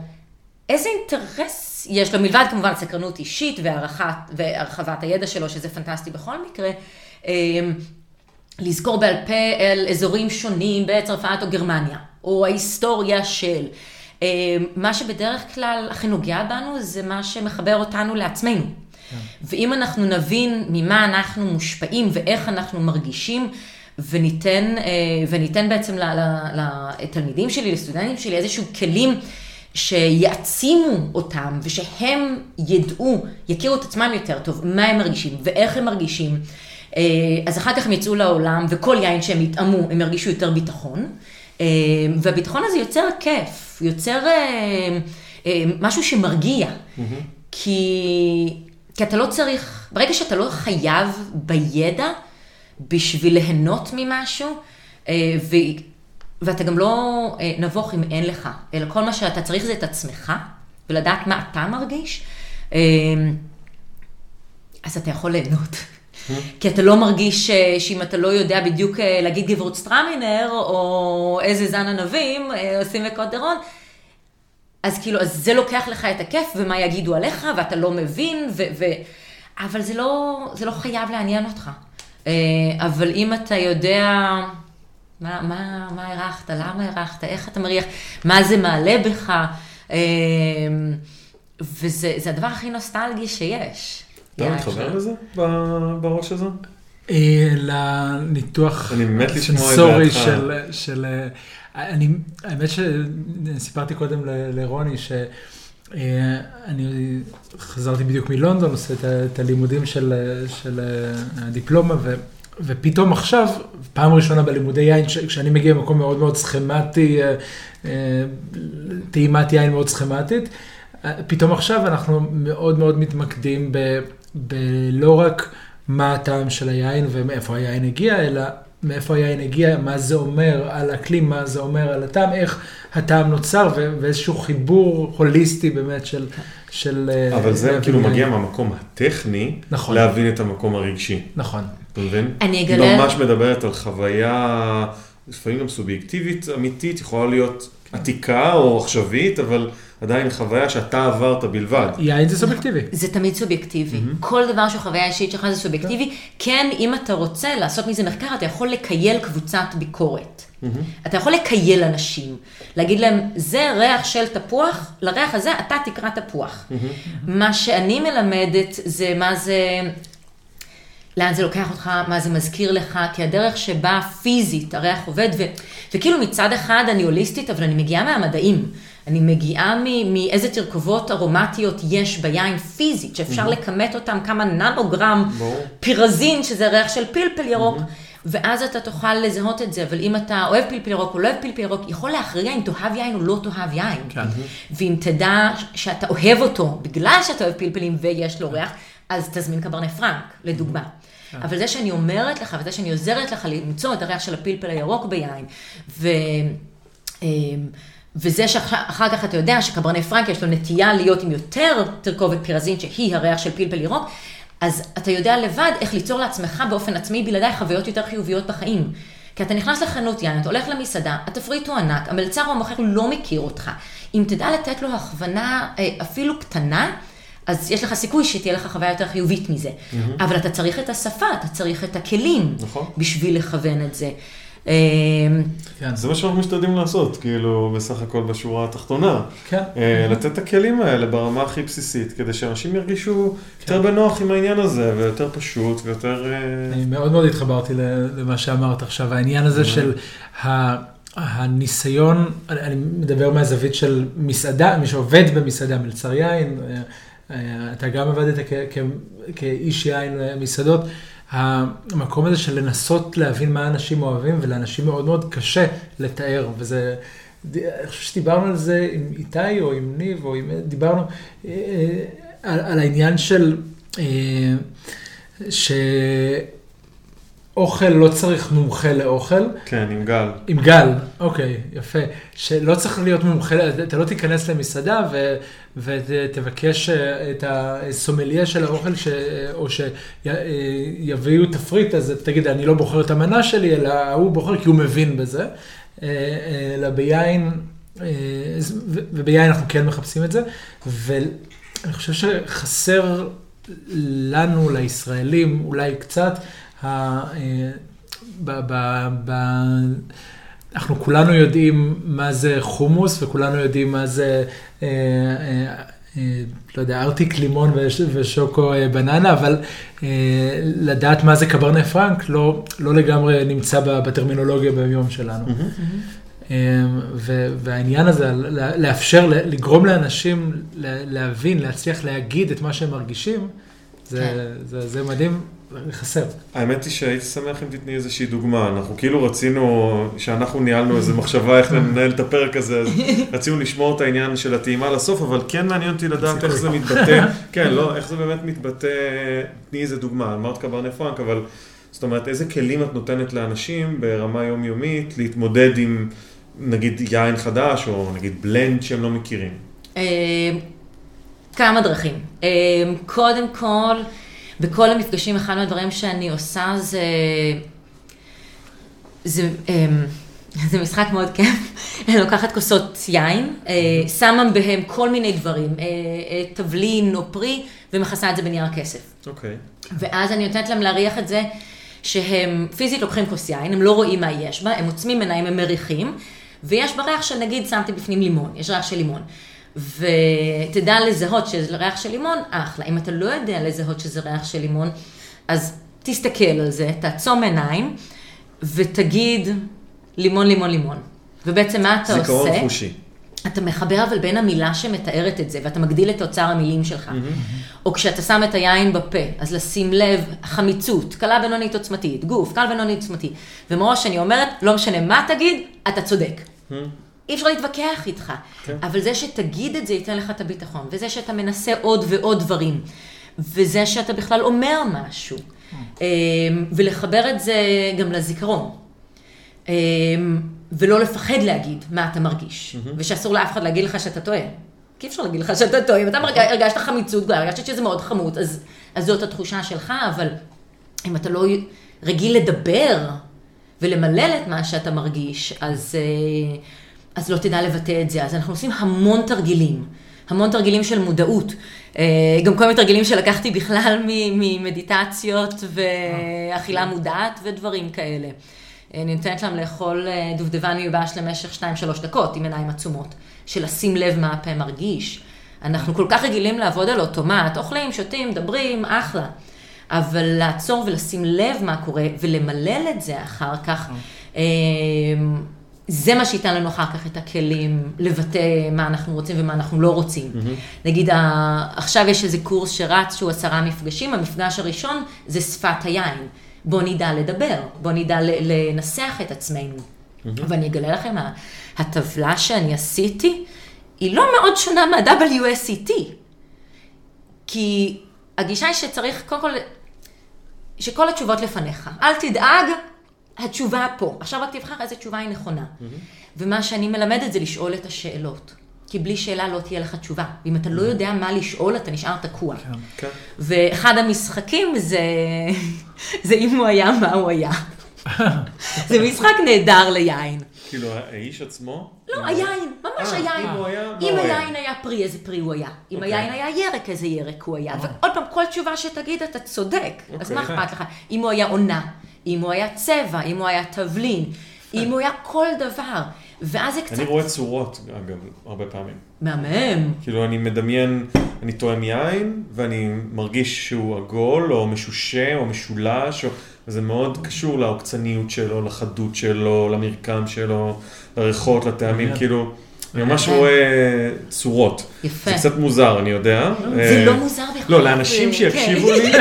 איזה אינטרס יש לו, מלבד כמובן סקרנות אישית והערכת, והרחבת הידע שלו, שזה פנטסטי בכל מקרה, אה, לזכור בעל פה על אזורים שונים בצרפת או גרמניה, או ההיסטוריה של. אמ, מה שבדרך כלל הכי נוגע בנו זה מה שמחבר אותנו לעצמנו. כן. ואם אנחנו נבין ממה אנחנו מושפעים ואיך אנחנו מרגישים, וניתן, אה, וניתן בעצם לתלמידים שלי, לסטודנטים שלי, איזשהו כלים שיעצימו אותם ושהם ידעו, יכירו את עצמם יותר טוב, מה הם מרגישים ואיך הם מרגישים. אה, אז אחר כך הם יצאו לעולם וכל יין שהם יטעמו, הם ירגישו יותר ביטחון. אה, והביטחון הזה יוצר כיף, יוצר אה, אה, משהו שמרגיע. Mm-hmm. כי, כי אתה לא צריך, ברגע שאתה לא חייב בידע בשביל ליהנות ממשהו, ו, ואתה גם לא נבוך אם אין לך, אלא כל מה שאתה צריך זה את עצמך, ולדעת מה אתה מרגיש, אז אתה יכול ליהנות. כי אתה לא מרגיש שאם אתה לא יודע בדיוק אה, להגיד גברות סטרמינר, או איזה זן ענבים אה, עושים בקוטרון, אז כאילו, אז זה לוקח לך את הכיף, ומה יגידו עליך, ואתה לא מבין, ו... ו... אבל זה לא, זה לא חייב לעניין אותך. אה, אבל אם אתה יודע מה, מה, מה הרחת, למה הרחת, איך אתה מריח, מה זה מעלה בך, וזה הדבר הכי נוסטלגי שיש. אתה מתחבר לזה בראש הזה? אה, לניתוח סנסורי של... אה, אני, האמת שסיפרתי קודם לרוני שאני אה, חזרתי בדיוק מלונדון, עושה את הלימודים של, של הדיפלומה, ו, ופתאום עכשיו, פעם ראשונה בלימודי יין, כשאני מגיע למקום מאוד מאוד סכמטי, טעימת יין מאוד סכמטית, פתאום עכשיו אנחנו מאוד מאוד מתמקדים ב... בלא רק מה הטעם של היין ומאיפה היין הגיע, אלא מאיפה היין הגיע, מה זה אומר על אקלים, מה זה אומר על הטעם, איך הטעם נוצר, ואיזשהו חיבור הוליסטי באמת של... של אה, אבל זה כאילו מגיע מהמקום הטכני, נכון. להבין את המקום הרגשי. נכון. אתה מבין? אני אגלה... היא ממש מדברת על חוויה, לפעמים גם סובייקטיבית אמיתית, יכולה להיות עתיקה או עכשווית, אבל... עדיין חוויה שאתה עברת בלבד. יין זה סובייקטיבי. זה תמיד סובייקטיבי. Mm-hmm. כל דבר שהוא חוויה אישית שלך זה סובייקטיבי. כן, אם אתה רוצה לעשות מזה מחקר, אתה יכול לקייל קבוצת ביקורת. Mm-hmm. אתה יכול לקייל אנשים. להגיד להם, זה ריח של תפוח, לריח הזה אתה תקרא תפוח. Mm-hmm. מה שאני מלמדת זה מה זה... לאן זה לוקח אותך, מה זה מזכיר לך, כי הדרך שבה פיזית הריח עובד, ו, וכאילו מצד אחד אני הוליסטית, אבל אני מגיעה מהמדעים. אני מגיעה מאיזה תרכובות ארומטיות יש ביין פיזית, שאפשר mm-hmm. לכמת אותם כמה ננוגרם בוא. פירזין, שזה ריח של פלפל ירוק. Mm-hmm. ואז אתה תוכל לזהות את זה, אבל אם אתה אוהב פלפל ירוק או לא אוהב פלפל ירוק, יכול להכריע אם תאהב יין או לא תאהב יין. כן. ואם תדע שאתה אוהב אותו בגלל שאתה אוהב פלפלים ויש לו ריח, אז תזמין קברני פרנק, לדוגמה. כן. אבל זה שאני אומרת לך, וזה שאני עוזרת לך למצוא את הריח של הפלפל הירוק ביין, ו... וזה שאחר כך אתה יודע שקברני פרנק יש לו נטייה להיות עם יותר תרכובת פירזין, שהיא הריח של פלפל ירוק, אז אתה יודע לבד איך ליצור לעצמך באופן עצמי בלעדיי חוויות יותר חיוביות בחיים. כי אתה נכנס לחנות יין, אתה הולך למסעדה, התפריט הוא ענק, המלצר או המוכר לא מכיר אותך. אם תדע לתת לו הכוונה אה, אפילו קטנה, אז יש לך סיכוי שתהיה לך חוויה יותר חיובית מזה. אבל אתה צריך את השפה, אתה צריך את הכלים נכון. בשביל לכוון את זה. אה, כן, זה מה שאנחנו משתדלים לעשות, כאילו, בסך הכל בשורה התחתונה. כן. אה, לתת את הכלים האלה ברמה הכי בסיסית, כדי שאנשים ירגישו יותר בנוח עם העניין הזה, ויותר פשוט, ויותר... אה, אני מאוד מאוד התחברתי ל- למה שאמרת עכשיו, העניין הזה של ה- הניסיון, אני מדבר מהזווית של מסעדה, מי שעובד במסעדה, מלצר יין, אתה גם עבדת כ- כ- כאיש יין מסעדות, המקום הזה של לנסות להבין מה אנשים אוהבים, ולאנשים מאוד מאוד קשה לתאר, וזה... אני חושב שדיברנו על זה עם איתי או עם ניב או עם... דיברנו אה, אה, על, על העניין של... אה, שאוכל לא צריך מומחה לאוכל. כן, עם גל. עם גל, אוקיי, יפה. שלא צריך להיות מומחה, אתה לא תיכנס למסעדה ו, ותבקש אה, את הסומליה של האוכל, ש, או שיביאו תפריט, אז תגיד, אני לא בוחר את המנה שלי, אלא הוא בוחר כי הוא מבין בזה. אה, אלא ביין, אה, וביין אנחנו כן מחפשים את זה, ואני חושב שחסר לנו, לישראלים, אולי קצת, ה- אה, ב- ב- ב- אנחנו כולנו יודעים מה זה חומוס, וכולנו יודעים מה זה, אה, אה, אה, לא יודע, ארטיק לימון וש- ושוקו אה, בננה, אבל לדעת מה זה קברנה פרנק לא, לא לגמרי נמצא בטרמינולוגיה ביום שלנו. אה, ו- והעניין הזה, לאפשר, לגרום לאנשים לה- להבין, להצליח להגיד את מה שהם מרגישים, זה, כן. זה, זה מדהים, חסר. האמת היא שהייתי שמח אם תתני איזושהי דוגמה. אנחנו כאילו רצינו, שאנחנו ניהלנו איזו מחשבה איך לנהל את הפרק הזה, אז רצינו לשמור את העניין של הטעימה לסוף, אבל כן מעניין אותי לדעת איך זה מתבטא, כן, לא, איך זה באמת מתבטא, תני איזה דוגמה, אמרת קברנה פרנק, אבל זאת אומרת, איזה כלים את נותנת לאנשים ברמה יומיומית להתמודד עם, נגיד, יין חדש, או נגיד בלנד שהם לא מכירים. אה, כמה דרכים. אה, קודם כל, בכל המפגשים, אחד מהדברים שאני עושה זה... זה, אה, זה משחק מאוד כיף. אני לוקחת כוסות יין, אה, שמה בהם כל מיני דברים, אה, אה, תבלין או פרי, ומכסה את זה בנייר כסף. אוקיי. ואז אני נותנת להם להריח את זה שהם פיזית לוקחים כוס יין, הם לא רואים מה יש בה, הם עוצמים עיניים, הם מריחים, ויש בה ריח של נגיד שמתי בפנים לימון, יש ריח של לימון. ותדע לזהות שזה ריח של לימון, אחלה. אם אתה לא יודע לזהות שזה ריח של לימון, אז תסתכל על זה, תעצום עיניים, ותגיד לימון, לימון, לימון. ובעצם מה אתה עושה? זיכרון חושי. אתה מחבר אבל בין המילה שמתארת את זה, ואתה מגדיל את אוצר המילים שלך. או כשאתה שם את היין בפה, אז לשים לב, חמיצות, קלה בינונית עוצמתית, גוף, קל בינונית עוצמתי. ומראש אני אומרת, לא משנה מה תגיד, אתה צודק. אי אפשר להתווכח איתך. כן. אבל זה שתגיד את זה ייתן לך את הביטחון, וזה שאתה מנסה עוד ועוד דברים, וזה שאתה בכלל אומר משהו, אמ, ולחבר את זה גם לזיכרון. אמ, ולא לפחד להגיד מה אתה מרגיש, ושאסור לאף אחד להגיד לך שאתה טועה. כי אי אפשר להגיד לך שאתה טועה, אם אתה הרגשת חמיצות, הרגשת שזה מאוד חמוד, אז, אז זאת התחושה שלך, אבל אם אתה לא רגיל לדבר ולמלל את מה שאתה מרגיש, אז, אה, אז לא תדע לבטא את זה. אז אנחנו עושים המון תרגילים, המון תרגילים של מודעות. אה, גם כל מיני תרגילים שלקחתי בכלל ממדיטציות ואכילה מודעת ודברים כאלה. אני נותנת להם לאכול אה, דובדבן מיובש למשך 2-3 דקות עם עיניים עצומות, של לשים לב מה הפה מרגיש. אנחנו כל כך רגילים לעבוד על אוטומט, אוכלים, שותים, מדברים, אחלה. אבל לעצור ולשים לב מה קורה ולמלל את זה אחר כך, אה, זה מה שייתן לנו אחר כך את הכלים לבטא מה אנחנו רוצים ומה אנחנו לא רוצים. נגיד, ה- עכשיו יש איזה קורס שרץ שהוא עשרה מפגשים, המפגש הראשון זה שפת היין. בוא נדע לדבר, בוא נדע לנסח את עצמנו. ואני אגלה לכם, הטבלה שאני עשיתי, היא לא מאוד שונה מה-WSET. כי הגישה היא שצריך, קודם כל, שכל התשובות לפניך. אל תדאג, התשובה פה. עכשיו רק תבחר איזה תשובה היא נכונה. ומה שאני מלמדת זה לשאול את השאלות. כי בלי שאלה לא תהיה לך תשובה. ואם אתה לא יודע מה לשאול, אתה נשאר תקוע. כן. ואחד המשחקים זה, זה אם הוא היה, מה הוא היה. זה משחק נהדר ליין. כאילו, האיש עצמו? לא, היין, ממש אה, היין. אם הוא היה, מה אם הוא היה? היין היה פרי, איזה פרי הוא היה. אם אוקיי. היין היה ירק, איזה ירק הוא היה. ועוד פעם, כל תשובה שתגיד, אתה צודק. אז מה אוקיי. אכפת לך? אם הוא היה עונה, אם הוא היה צבע, אם הוא היה תבלין, אם הוא היה כל דבר. ואז זה קצת אני רואה צורות, אגב, הרבה פעמים. מהמם. כאילו, אני מדמיין, אני טועם יין, ואני מרגיש שהוא עגול, או משושה, או משולש, או... וזה מאוד קשור לעוקצניות שלו, לחדות שלו, למרקם שלו, לריחות, לטעמים. כאילו, אני ממש. רואה צורות. יפה. זה קצת מוזר, אני יודע. זה אה, לא מוזר בכלל. לא, לאנשים זה- שיקשיבו כן. לי,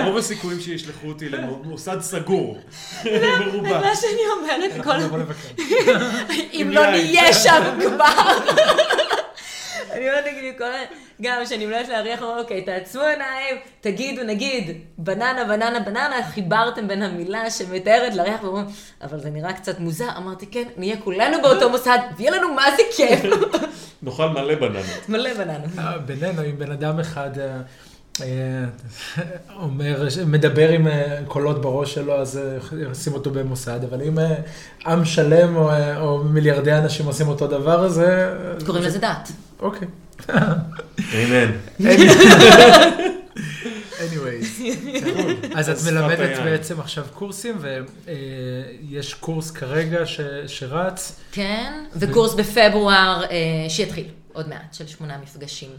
רוב הסיכויים שישלחו אותי למוסד סגור, מרובע. מה שאני אומרת, כל... אנחנו נבוא לבקר. אם לא. נהיה שם כבר. אני אומרת, נגיד, כל ה... גם כשאני מולדת להריח, אומרים, אוקיי, תעצמו עיניים, תגידו, נגיד, בננה, בננה, בננה, חיברתם בין המילה שמתארת להריח, ואומרים, אבל זה נראה קצת מוזר. אמרתי, כן, נהיה כולנו באותו מוסד, ויהיה לנו מה זה כיף. נאכל מלא בננות. מלא בננות. אה, בינינו, אם בן אדם אחד אה, אה, אומר, מדבר עם קולות בראש שלו, אז ישים אותו במוסד, אבל אם עם שלם או, או מיליארדי אנשים עושים אותו דבר, אז... קוראים לזה דת. אוקיי. אמן. anyways. אז את מלמדת. בעצם עכשיו קורסים, ויש קורס כרגע ש- שרץ. כן, וקורס בפברואר אה, שיתחיל עוד מעט, של שמונה מפגשים.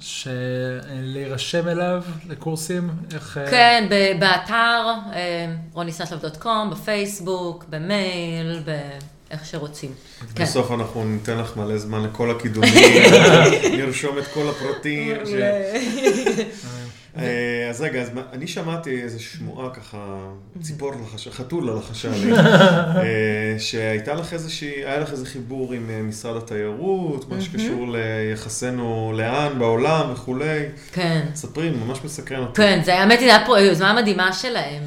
שלהירשם אליו לקורסים, איך... אה, כן, ב- באתר, אה, רוניסטלב.קום, בפייסבוק, במייל, באיך שרוצים. כן. בסוף אנחנו ניתן לך מלא זמן לכל הקידומים, נרשום את כל הפרטים. אה, אז רגע, אז אני שמעתי איזו שמועה ככה, ציפור לחשה, חתולה לחשה לי, אה, שהייתה לך איזושהי, היה לך איזה חיבור עם אה, משרד התיירות, מה שקשור ליחסינו לאן, בעולם וכולי. כן. ספרי, ממש מסקרן אותי. כן, זה האמת היא, פה יוזמה מדהימה שלהם.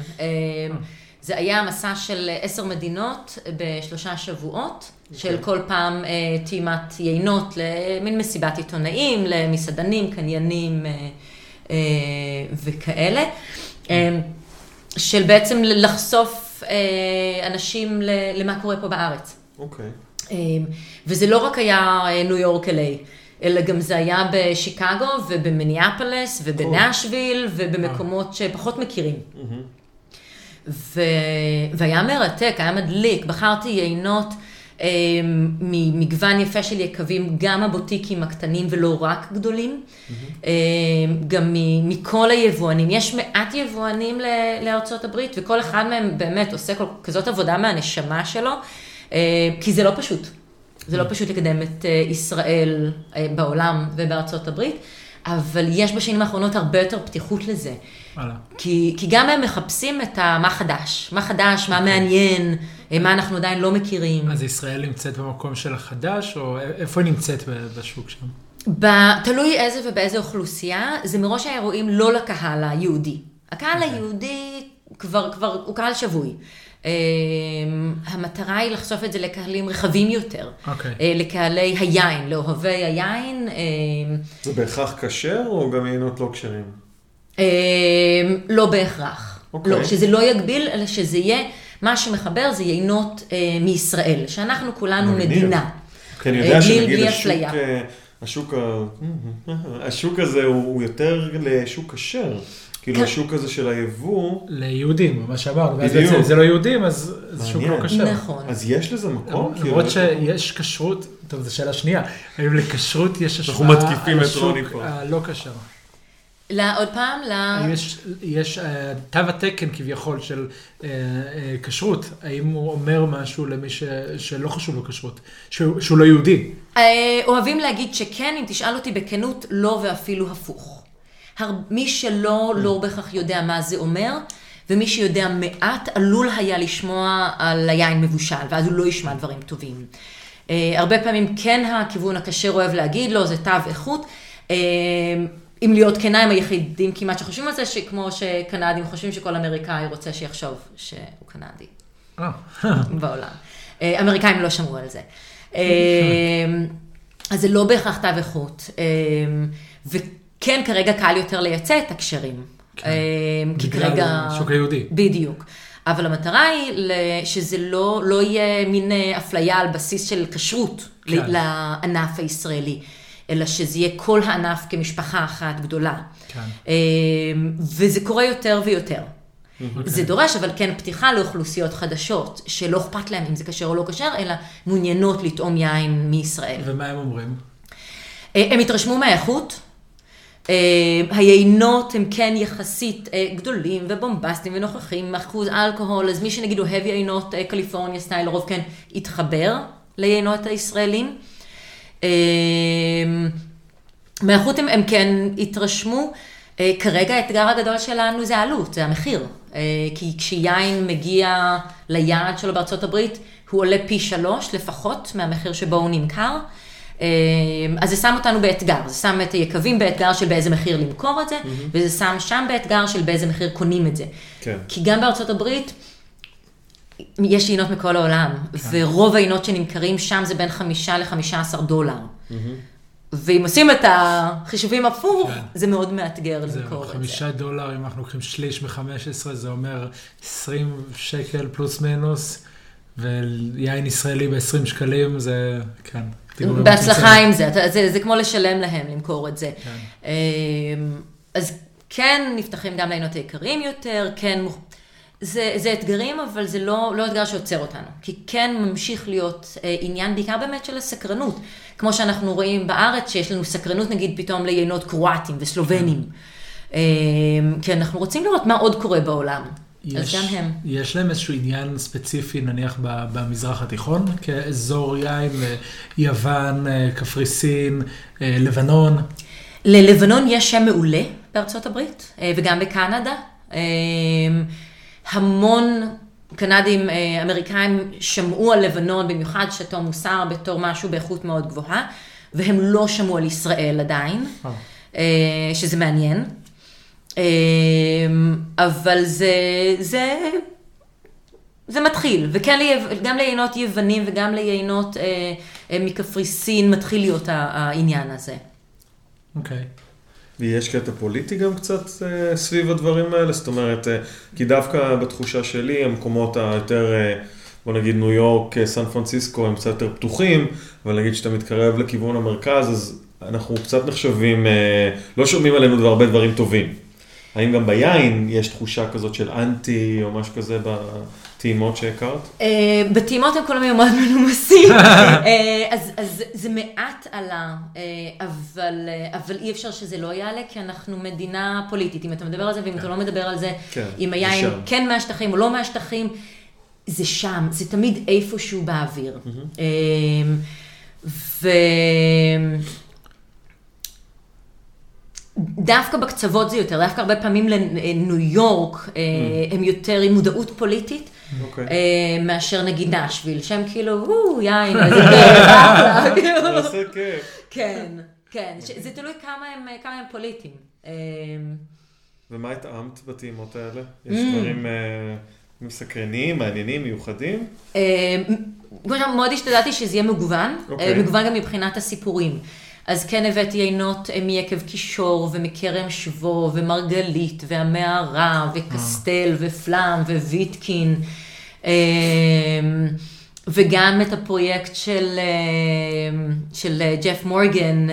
אה, זה היה מסע של עשר מדינות בשלושה שבועות, של כל פעם אה, טעימת יינות למין מסיבת עיתונאים, למסעדנים, קניינים אה, אה, וכאלה. אה, של בעצם לחשוף אה, אנשים ל- למה קורה פה בארץ. אוקיי. אה, וזה לא רק היה אה, ניו יורק אליי, אלא גם זה היה בשיקגו ובמיניאפולס ובנשוויל ובמקומות שפחות מכירים. ו... והיה מרתק, היה מדליק, בחרתי יינות אה, ממגוון יפה של יקבים, גם הבוטיקים הקטנים ולא רק גדולים, אה, גם מ- מכל היבואנים. יש מעט יבואנים ל- לארצות הברית, וכל אחד מהם באמת עושה כל, כזאת עבודה מהנשמה שלו, אה, כי זה לא פשוט. זה לא פשוט לקדם את אה, ישראל אה, בעולם ובארצות הברית, אבל יש בשנים האחרונות הרבה יותר פתיחות לזה. כי, כי גם הם מחפשים את ה, מה חדש, מה חדש, מה מעניין, אה, מה אנחנו עדיין לא מכירים. אז ישראל נמצאת במקום של החדש, או איפה היא נמצאת בשוק שם? ב- תלוי איזה ובאיזה אוכלוסייה, זה מראש האירועים לא לקהל היהודי. הקהל היהודי כבר, כבר הוא קהל שבוי. אה, המטרה היא לחשוף את זה לקהלים רחבים יותר. אוקיי. אה, לקהלי היין, לאוהבי היין. אה, זה בהכרח כשר או גם יינות לא כשרים? אה, לא בהכרח. אוקיי. לא, שזה לא יגביל, אלא שזה יהיה, מה שמחבר זה יינות אה, מישראל, שאנחנו כולנו מגניב. מדינה. כי אני אה, יודע שנגיד השוק. אה, השוק, השוק הזה הוא הוא יותר לשוק כשר. כאילו כן. השוק הזה של היבוא, ליהודים, מה שאמרנו. בדיוק. זה- זה לא יהודים, אז זה שוק. לא כשר. נכון. אז יש לזה מקום? כאילו, למרות שיש כשרות, טוב, זו שאלה שנייה, האם לכשרות יש השפעה מתקיפים על השוק. הלא כשר? לא, עוד פעם, ל... האם יש, יש אה, תו התקן כביכול של אה, אה, כשרות, האם הוא אומר משהו למי ש, שלא חשוב לו כשרות, שהוא, שהוא לא יהודי? אה, אוהבים להגיד שכן, אם תשאל אותי בכנות, לא ואפילו הפוך. הר... מי שלא, לא בהכרח יודע מה זה אומר, ומי שיודע מעט עלול היה לשמוע על היין מבושל, ואז הוא לא ישמע דברים טובים. אה, הרבה פעמים כן הכיוון הכשר אוהב להגיד לו, זה תו איכות. אם להיות כנה, הם היחידים כמעט שחושבים על זה, שכמו שקנדים חושבים שכל אמריקאי רוצה שיחשוב שהוא קנדי. אה, בעולם. אה, אמריקאים לא שמעו על זה. אה, אז זה לא בהכרח תו איכות. וכן, כרגע קל יותר לייצא את הקשרים. אה, כי בגלל כרגע... השוק היהודי. בדיוק. אבל המטרה היא שזה לא, לא יהיה מין אפליה על בסיס של כשרות כן. לענף הישראלי, אלא שזה יהיה כל הענף כמשפחה אחת גדולה. כן. אה, וזה קורה יותר ויותר. זה דורש אבל כן פתיחה לאוכלוסיות חדשות, שלא אכפת להם אם זה כשר או לא כשר, אלא מעוניינות לטעום יין מישראל. ומה הם אומרים? אה, הם התרשמו מהאיכות. אה, היינות הם כן יחסית אה, גדולים ובומבסטיים ונוכחים, אחוז אלכוהול, אז מי שנגיד אוהב יינות קליפורניה סטייל, לרוב כן יתחבר ליינות הישראלים. אה, מהאיכות הם, כן התרשמו. אה, כרגע האתגר הגדול שלנו זה העלות, זה המחיר. אה, כי כשיין מגיע ליעד שלו בארצות הברית, הוא עולה פי שלוש לפחות מהמחיר שבו הוא נמכר. אה, אז זה שם אותנו באתגר, זה שם את היקבים באתגר של באיזה מחיר למכור את זה, וזה שם שם באתגר של באיזה מחיר קונים את זה. כן. כי גם בארצות הברית יש יינות מכל העולם, ורוב היינות שנמכרים שם זה בין חמישה לחמישה עשר דולר. ואם עושים את החישובים הפוך, כן. זה מאוד מאתגר זהו, למכור את זה. חמישה דולר, אם אנחנו לוקחים שליש מ-15, זה אומר 20 שקל פלוס מינוס, ויין ישראלי ב-20 שקלים, זה, כן. בהצלחה. עם זה, אתה- זה, זה כמו לשלם להם למכור את זה. כן. אמ, אז כן נפתחים גם לעינות היקרים יותר, כן, זה, זה אתגרים, אבל זה לא, לא אתגר שעוצר אותנו. כי כן ממשיך להיות אה, עניין בעיקר באמת של הסקרנות. כמו שאנחנו רואים בארץ, שיש לנו סקרנות נגיד פתאום ליינות קרואטים וסלובנים. אמ, כי אנחנו רוצים לראות מה עוד קורה בעולם. אז יש, גם הם. יש להם איזשהו עניין ספציפי, נניח ב- במזרח התיכון, כאזור יין, אה, יוון, אה, קפריסין, אה, לבנון. ללבנון יש שם מעולה בארצות הברית, אה, וגם בקנדה. המון קנדים אה, אמריקאים שמעו על לבנון, במיוחד שתו מוסר, בתור משהו באיכות מאוד גבוהה, והם לא שמעו על ישראל עדיין, אה. אה, שזה מעניין. אבל זה, זה, זה מתחיל, וכן גם ליינות יוונים וגם ליינות מקפריסין מתחיל להיות העניין הזה. אוקיי. ויש קטע פוליטי גם קצת אה, סביב הדברים האלה, זאת אומרת, אה, כי דווקא בתחושה שלי, המקומות היותר, אה, בוא נגיד ניו יורק, סן פרנסיסקו, הם קצת יותר פתוחים, אבל נגיד שאתה מתקרב לכיוון המרכז, אז אנחנו קצת נחשבים, לא שומעים עלינו דבר, הרבה דברים טובים. האם גם ביין יש תחושה כזאת של אנטי או משהו כזה בטעימות שהכרת? אה, בטעימות הם כל הזמן מאוד מנומסים, אה, אז, זה מעט עלה, אה, אבל, אי אפשר שזה לא יעלה, כי אנחנו מדינה פוליטית. אם אתה מדבר על זה ואם אתה לא מדבר על זה, כן, אם שם. כן מהשטחים או לא מהשטחים, זה שם, זה תמיד איפשהו באוויר. ו... דווקא בקצוות זה יותר, דווקא הרבה פעמים לניו יורק אה, הם יותר עם מודעות פוליטית. אוקיי. אה, מאשר נגיד נשוויל, שהם כאילו, וואו, יין, איזה כיף, עושה כיף. כן, כן, זה תלוי כמה הם, כמה הם פוליטיים. אה, ומה התאמת בטעימות האלה? Mm. יש דברים אה, מסקרנים, מעניינים, מיוחדים? כמו שאמרתי, מאוד השתדלתי שזה יהיה מגוון, אוקיי. מגוון גם מבחינת הסיפורים. אז כן הבאתי עינות אה, מיקב קישור, ומכרם שבו, ומרגלית, והמערה, וקסטל, ופלאם, וויטקין. אה, וגם את הפרויקט של, אה, של אה, ג'ף מורגן,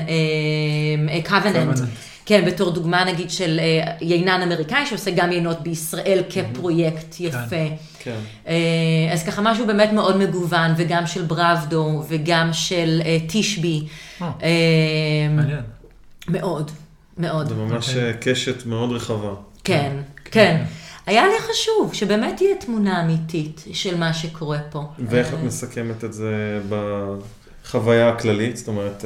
קווננט. כן, בתור דוגמה נגיד של אה, יינן אמריקאי שעושה גם יינות בישראל כפרויקט יפה. כן. אה, אז ככה משהו באמת מאוד מגוון, וגם של בראבדו, וגם של אה, תשבי. אה, אה, מעניין. מאוד, מאוד. זה ממש אוקיי. אה, קשת מאוד רחבה. כן, כן. היה לי חשוב שבאמת תהיה תמונה אמיתית של מה שקורה פה. ואיך את מסכמת את זה בחוויה הכללית? זאת אומרת,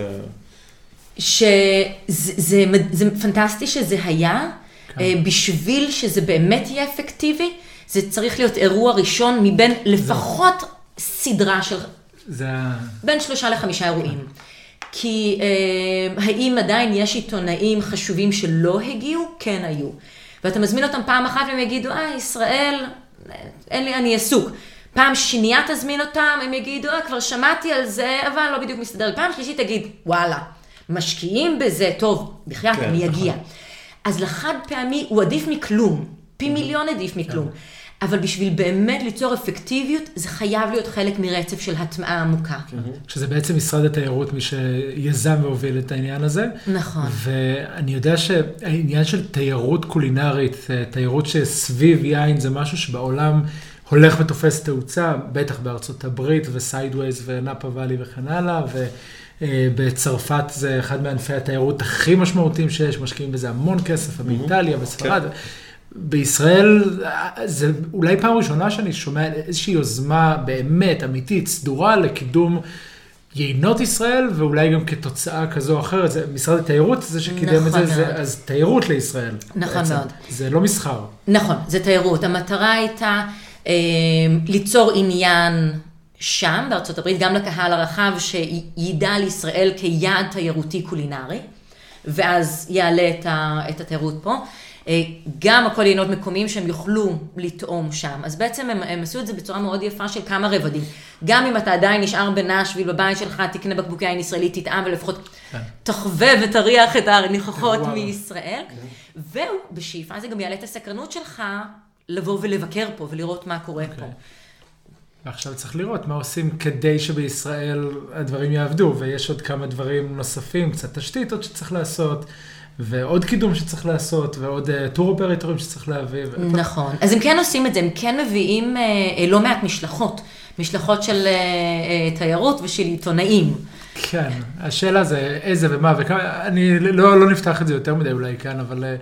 שזה זה, זה פנטסטי שזה היה, כן. אה, בשביל שזה באמת יהיה אפקטיבי, זה צריך להיות אירוע ראשון מבין לפחות סדרה של זה. בין שלושה לחמישה אירועים. כי אה, האם עדיין יש עיתונאים חשובים שלא הגיעו? כן היו. ואתה מזמין אותם פעם אחת והם יגידו, אה, ישראל, אה, אין לי, אני עסוק. פעם שנייה תזמין אותם, הם יגידו, אה, כבר שמעתי על זה, אבל לא בדיוק מסתדר. לי." פעם שלישית תגיד, וואלה, משקיעים בזה, טוב, בחייאת, כן, אני אגיע. אז לחד פעמי הוא עדיף מכלום, פי מיליון עדיף מכלום. אבל בשביל באמת ליצור אפקטיביות, זה חייב להיות חלק מרצף של הטמעה עמוקה. שזה בעצם משרד התיירות, מי שיזם והוביל את העניין הזה. נכון. ואני יודע שהעניין של תיירות קולינרית, תיירות שסביב יין, זה משהו שבעולם הולך ותופס תאוצה, בטח בארצות הברית וסיידווייז ונאפה ואלי וכן הלאה. ו... בצרפת זה אחד מענפי התיירות הכי משמעותיים שיש, משקיעים בזה המון כסף, באיטליה, בספרד. כן. בישראל, זה אולי פעם ראשונה שאני שומע איזושהי יוזמה באמת אמיתית, סדורה לקידום יינות ישראל, ואולי גם כתוצאה כזו או אחרת, זה משרד התיירות זה שקידם נכון את זה, זה, אז תיירות לישראל. נכון בעצם. מאוד. זה לא מסחר. נכון, זה תיירות. המטרה הייתה אה, ליצור עניין שם, בארצות הברית, גם לקהל הרחב, שידע על ישראל כיעד תיירותי קולינרי, ואז יעלה את, ה, את התיירות פה. אה, גם הכל יינות מקומיים שהם יוכלו לטעום שם. אז בעצם הם, הם עשו את זה בצורה מאוד יפה של כמה רבדים. גם אם אתה עדיין נשאר בנשוויל בבית שלך, תקנה בקבוקי עין ישראלי, תטעם ולפחות כן. תחווה ותריח את הניחוחות מישראל. ובשאיפה זה גם יעלה את הסקרנות שלך לבוא ולבקר פה ולראות מה קורה okay. פה. ועכשיו צריך לראות מה עושים כדי שבישראל הדברים יעבדו, ויש עוד כמה דברים נוספים, קצת תשתית עוד שצריך לעשות. ועוד קידום שצריך לעשות, ועוד טור uh, אופרטורים שצריך להביא. נכון. אז הם כן עושים את זה, הם כן מביאים uh, לא מעט משלחות, משלחות של uh, uh, תיירות ושל עיתונאים. כן, השאלה זה איזה ומה וכמה, אני לא, לא נפתח את זה יותר מדי אולי כאן, אבל uh,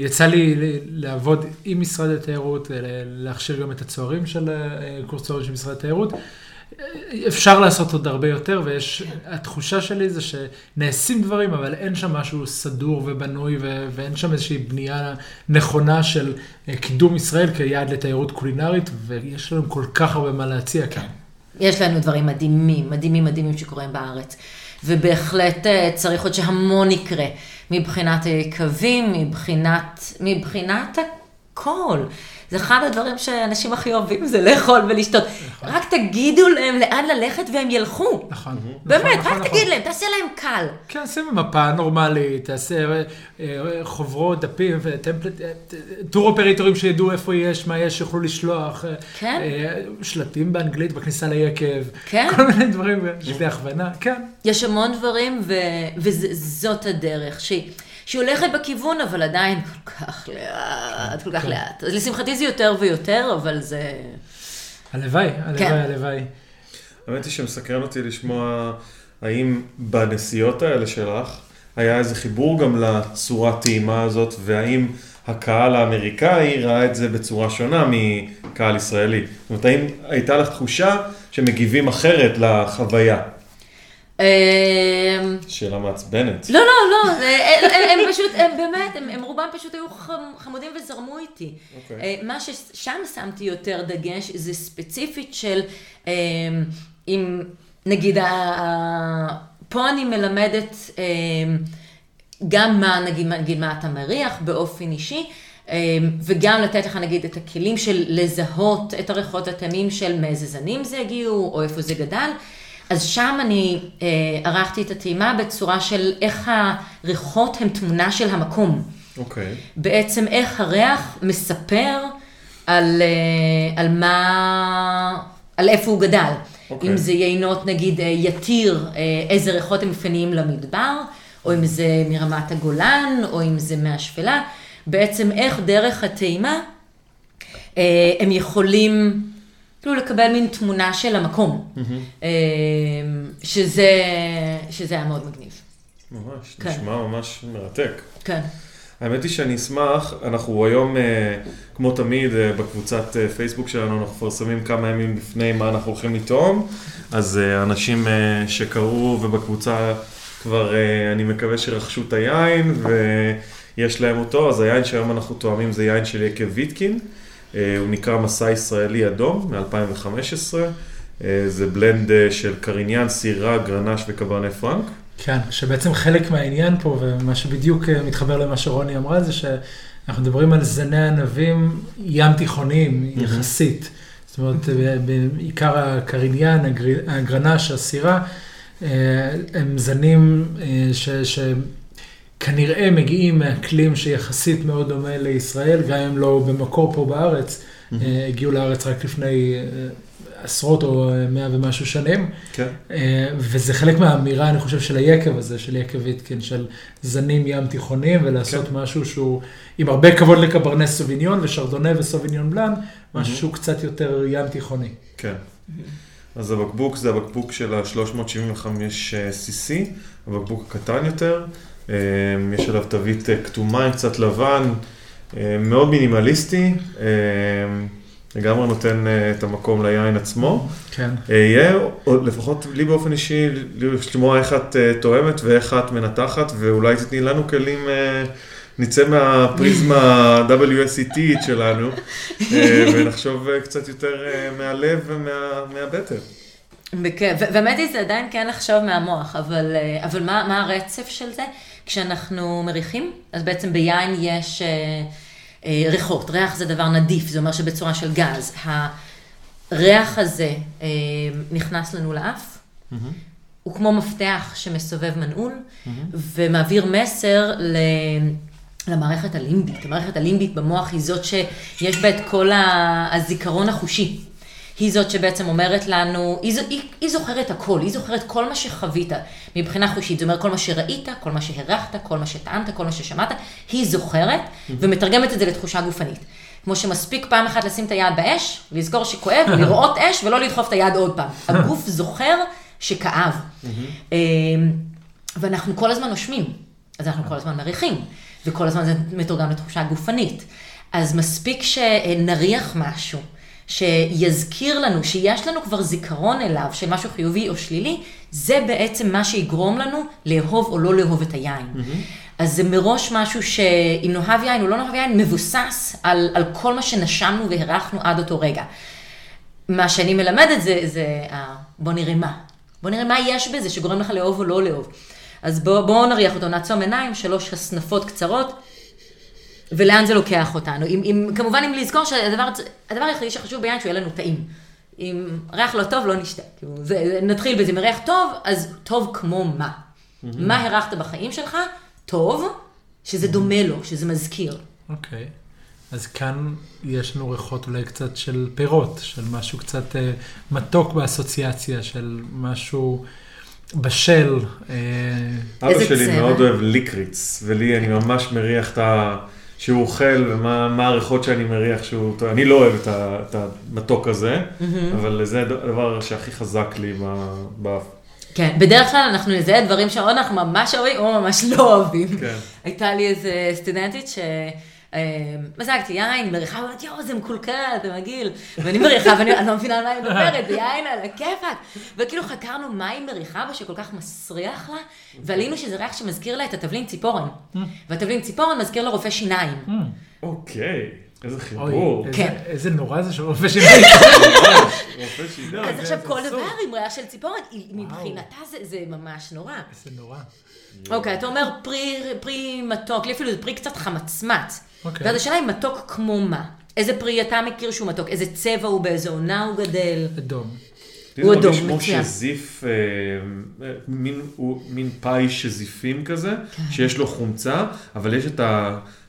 יצא לי לעבוד עם משרד התיירות, להכשיר גם את הצוערים של uh, קורס צוערים של משרד התיירות. אפשר לעשות עוד הרבה יותר, ויש, התחושה שלי זה שנעשים דברים, אבל אין שם משהו סדור ובנוי, ו, ואין שם איזושהי בנייה נכונה של אה, קידום ישראל כיעד לתיירות קולינרית, ויש לנו כל כך הרבה מה להציע כאן. יש לנו דברים מדהימים, מדהימים מדהימים שקורים בארץ. ובהחלט אה, צריך עוד שהמון יקרה, מבחינת היקבים, מבחינת, מבחינת הכל. זה אחד הדברים שאנשים הכי אוהבים, זה לאכול ולשתות. נכון. רק תגידו להם לאן ללכת והם ילכו. נכון. באמת, נכון, רק נכון. תגיד להם, תעשה להם קל. כן, שים מפה נורמלית, תעשה אה, אה, חוברות, דפים, טמפלט, אה, טור אופרטורים שידעו איפה יש, מה יש, שיוכלו לשלוח. כן. שלטים באנגלית בכניסה ליקב. כן. כל מיני דברים, יש לי הכוונה, כן. יש המון דברים, וזאת הדרך. שהיא הולכת בכיוון, אבל עדיין כל כך לאט, כל כך כן. לאט. אז לשמחתי זה יותר ויותר, אבל זה... הלוואי, הלוואי, כן. הלוואי. האמת היא שמסקרן אותי לשמוע האם בנסיעות האלה שלך היה איזה חיבור גם לצורת טעימה הזאת, והאם הקהל האמריקאי ראה את זה בצורה שונה מקהל ישראלי. זאת אומרת, האם הייתה לך תחושה שמגיבים אחרת לחוויה? אמ, שאלה מעצבנת. לא, לא, לא, הם פשוט, הם באמת, הם רובם פשוט היו חמודים וזרמו איתי. אוקיי. אה, מה ששם שמתי יותר דגש, זה ספציפית של, אמ, אם נגיד, פה אני מלמדת אמ, גם מה, נגיד, נגיד מה אתה מריח באופן אישי. וגם לתת לך נגיד את הכלים של לזהות את הריחות הטעמים של מאיזה זנים זה הגיעו, או איפה זה גדל. אז שם אני אה, ערכתי את הטעימה בצורה של איך הריחות הם תמונה של המקום. אוקיי. Okay. בעצם איך הריח מספר על, אה, על מה, על איפה הוא גדל. Okay. אוקיי. אם זה יינות נגיד אה, יתיר, אה, איזה ריחות הם אופייניים למדבר, או אם זה מרמת הגולן, או אם זה מהשפלה. בעצם איך דרך הטעימה אה, הם יכולים כאילו לקבל מין תמונה של המקום, mm-hmm. שזה, שזה היה מאוד מגניב. ממש, כן. נשמע ממש מרתק. כן. האמת היא שאני אשמח, אנחנו היום, אה, כמו תמיד, אה, בקבוצת פייסבוק שלנו, אנחנו מפרסמים כמה ימים לפני מה אנחנו הולכים לטעום, אז אנשים שקראו ובקבוצה כבר, אני מקווה שרכשו את היין ויש להם אותו, אז היין שהיום אנחנו טועמים זה יין של יקב ויטקין. אה, הוא נקרא מסע ישראלי אדום מ-2015. אה, זה בלנד אה, של קריניאן, סירה, גרנש וקברני פרנק. כן, שבעצם חלק מהעניין פה, ומה שבדיוק מתחבר למה שרוני אמרה, זה שאנחנו מדברים על זני ענבים ים תיכוניים יחסית. זאת אומרת, בעיקר הקריניאן, הגרנש, הסירה, הם זנים ש... כנראה מגיעים מאקלים שיחסית מאוד דומה לישראל, גם אם לא במקור פה בארץ, אה, הגיעו לארץ רק לפני אה, עשרות או אה, מאה ומשהו שנים. כן. וזה חלק מהאמירה, אני חושב, של היקב הזה, של יקב ויטקין, של זנים ים תיכוניים, ולעשות כן. משהו שהוא עם הרבה כבוד לקברנס סוביניון ושרדונה וסוביניון בלאן, משהו שהוא קצת יותר ים תיכוני. כן. אז הבקבוק זה הבקבוק של ה-375 cc, הבקבוק הקטן יותר. אה, יש עליו תווית אה, כתומה עם קצת לבן, אה, מאוד מינימליסטי, אה, לגמרי נותן אה, את המקום ליין עצמו. כן. אה, יהיה, לפחות לי באופן אישי, לשמוע איך את אה, תואמת ואיך את מנתחת, ואולי תתני לנו כלים, אה, נצא מהפריזמה WSET שלנו, אה, ונחשוב אה, קצת יותר אה, מהלב ומהבטן. והאמת היא זה עדיין כן לחשוב מהמוח, אבל, אבל מה, מה הרצף של זה? כשאנחנו מריחים, אז בעצם ביין יש אה, אה, ריחות, ריח זה דבר נדיף, זה אומר שבצורה של גז. הריח הזה אה, נכנס לנו לאף, הוא כמו מפתח שמסובב מנעול, ומעביר מסר ל... למערכת הלימבית. המערכת הלימבית במוח היא זאת שיש בה את כל הזיכרון החושי. היא זאת שבעצם אומרת לנו, היא, היא, היא זוכרת הכל, היא זוכרת כל מה שחווית מבחינה חושית. זאת אומרת, כל מה שראית, כל מה שהרחת, כל מה שטענת, כל מה ששמעת, היא זוכרת ומתרגמת את זה לתחושה גופנית. כמו שמספיק פעם אחת לשים את היד באש, לזכור שכואב, לראות אש ולא לדחוף את היד עוד פעם. הגוף זוכר שכאב. אמ, ואנחנו כל הזמן נושמים, אז אנחנו כל הזמן מריחים, וכל הזמן זה מתורגם לתחושה גופנית. אז מספיק שנריח משהו, שיזכיר לנו, שיש לנו כבר זיכרון אליו של משהו חיובי או שלילי, זה בעצם מה שיגרום לנו לאהוב או לא לאהוב את היין. אז זה מראש משהו שאם נאהב יין או לא נאהב יין, מבוסס על, על כל מה שנשמנו והרחנו עד אותו רגע. מה שאני מלמדת זה, זה בוא נראה מה. בוא נראה מה יש בזה שגורם לך לאהוב או לא לאהוב. אז בואו בוא נריח אותו, נעצום עיניים, שלוש הסנפות קצרות, ולאן זה לוקח אותנו. אם, אם, כמובן, אם לזכור שהדבר הדבר היחידי שחשוב ביין, שהוא יהיה לנו טעים. אם ריח לא טוב, לא נשתה. כאילו, זה, נתחיל בזה, אם ריח טוב, אז טוב כמו מה? מה הרחת בחיים שלך? טוב, שזה דומה לו, שזה מזכיר. אוקיי. אז כאן יש לנו ריחות אולי קצת של פירות, של משהו קצת אה, מתוק באסוציאציה, של משהו בשל. אה, אבא שלי צבע? מאוד אוהב ליקריץ, ולי אני ממש מריח את ה... שהוא אוכל, ומה מה הריחות שאני מריח שהוא... טוב, אני לא אוהב את, ה, את המתוק הזה, אבל זה הדבר שהכי חזק לי ב- באף. כן, בדרך כלל אנחנו נזהה דברים שאו אנחנו ממש אוהבים או ממש לא אוהבים. כן. הייתה לי איזה סטודנטית ש... אה, מזגתי יין, מריחה, ואומרת, יואו, זה מקולקל, זה מגעיל. ואני מריחה, ואני אני לא מבינה על מה היא מדברת, זה יין על הכיפאק. וכאילו חקרנו מה היא מריחה בה שכל כך מסריח לה, ועלינו שזה ריח שמזכיר לה את התבלין ציפורן. והתבלין ציפורן מזכיר לה רופא שיניים. אוקיי, איזה חיבור. כן. איזה נורא זה של רופא שיניים. רופא שיניים. אז זה- עכשיו כל. דבר עם ריח של ציפורן, היא- מבחינתה זה- זה ממש נורא. איזה נורא. אוקיי, אתה אומר פרי, פרי מתוק, לי אפילו זה פרי קצת חמצמץ. אוקיי. ואז השאלה היא מתוק כמו מה? איזה פרי אתה מכיר שהוא מתוק? איזה צבע הוא, באיזה עונה הוא גדל? אדום. הוא זה מרגיש אדום, כמו מצוין. שזיף, אה, אה, מין, הוא מין פאי שזיפים כזה, כן. שיש לו חומצה, אבל יש את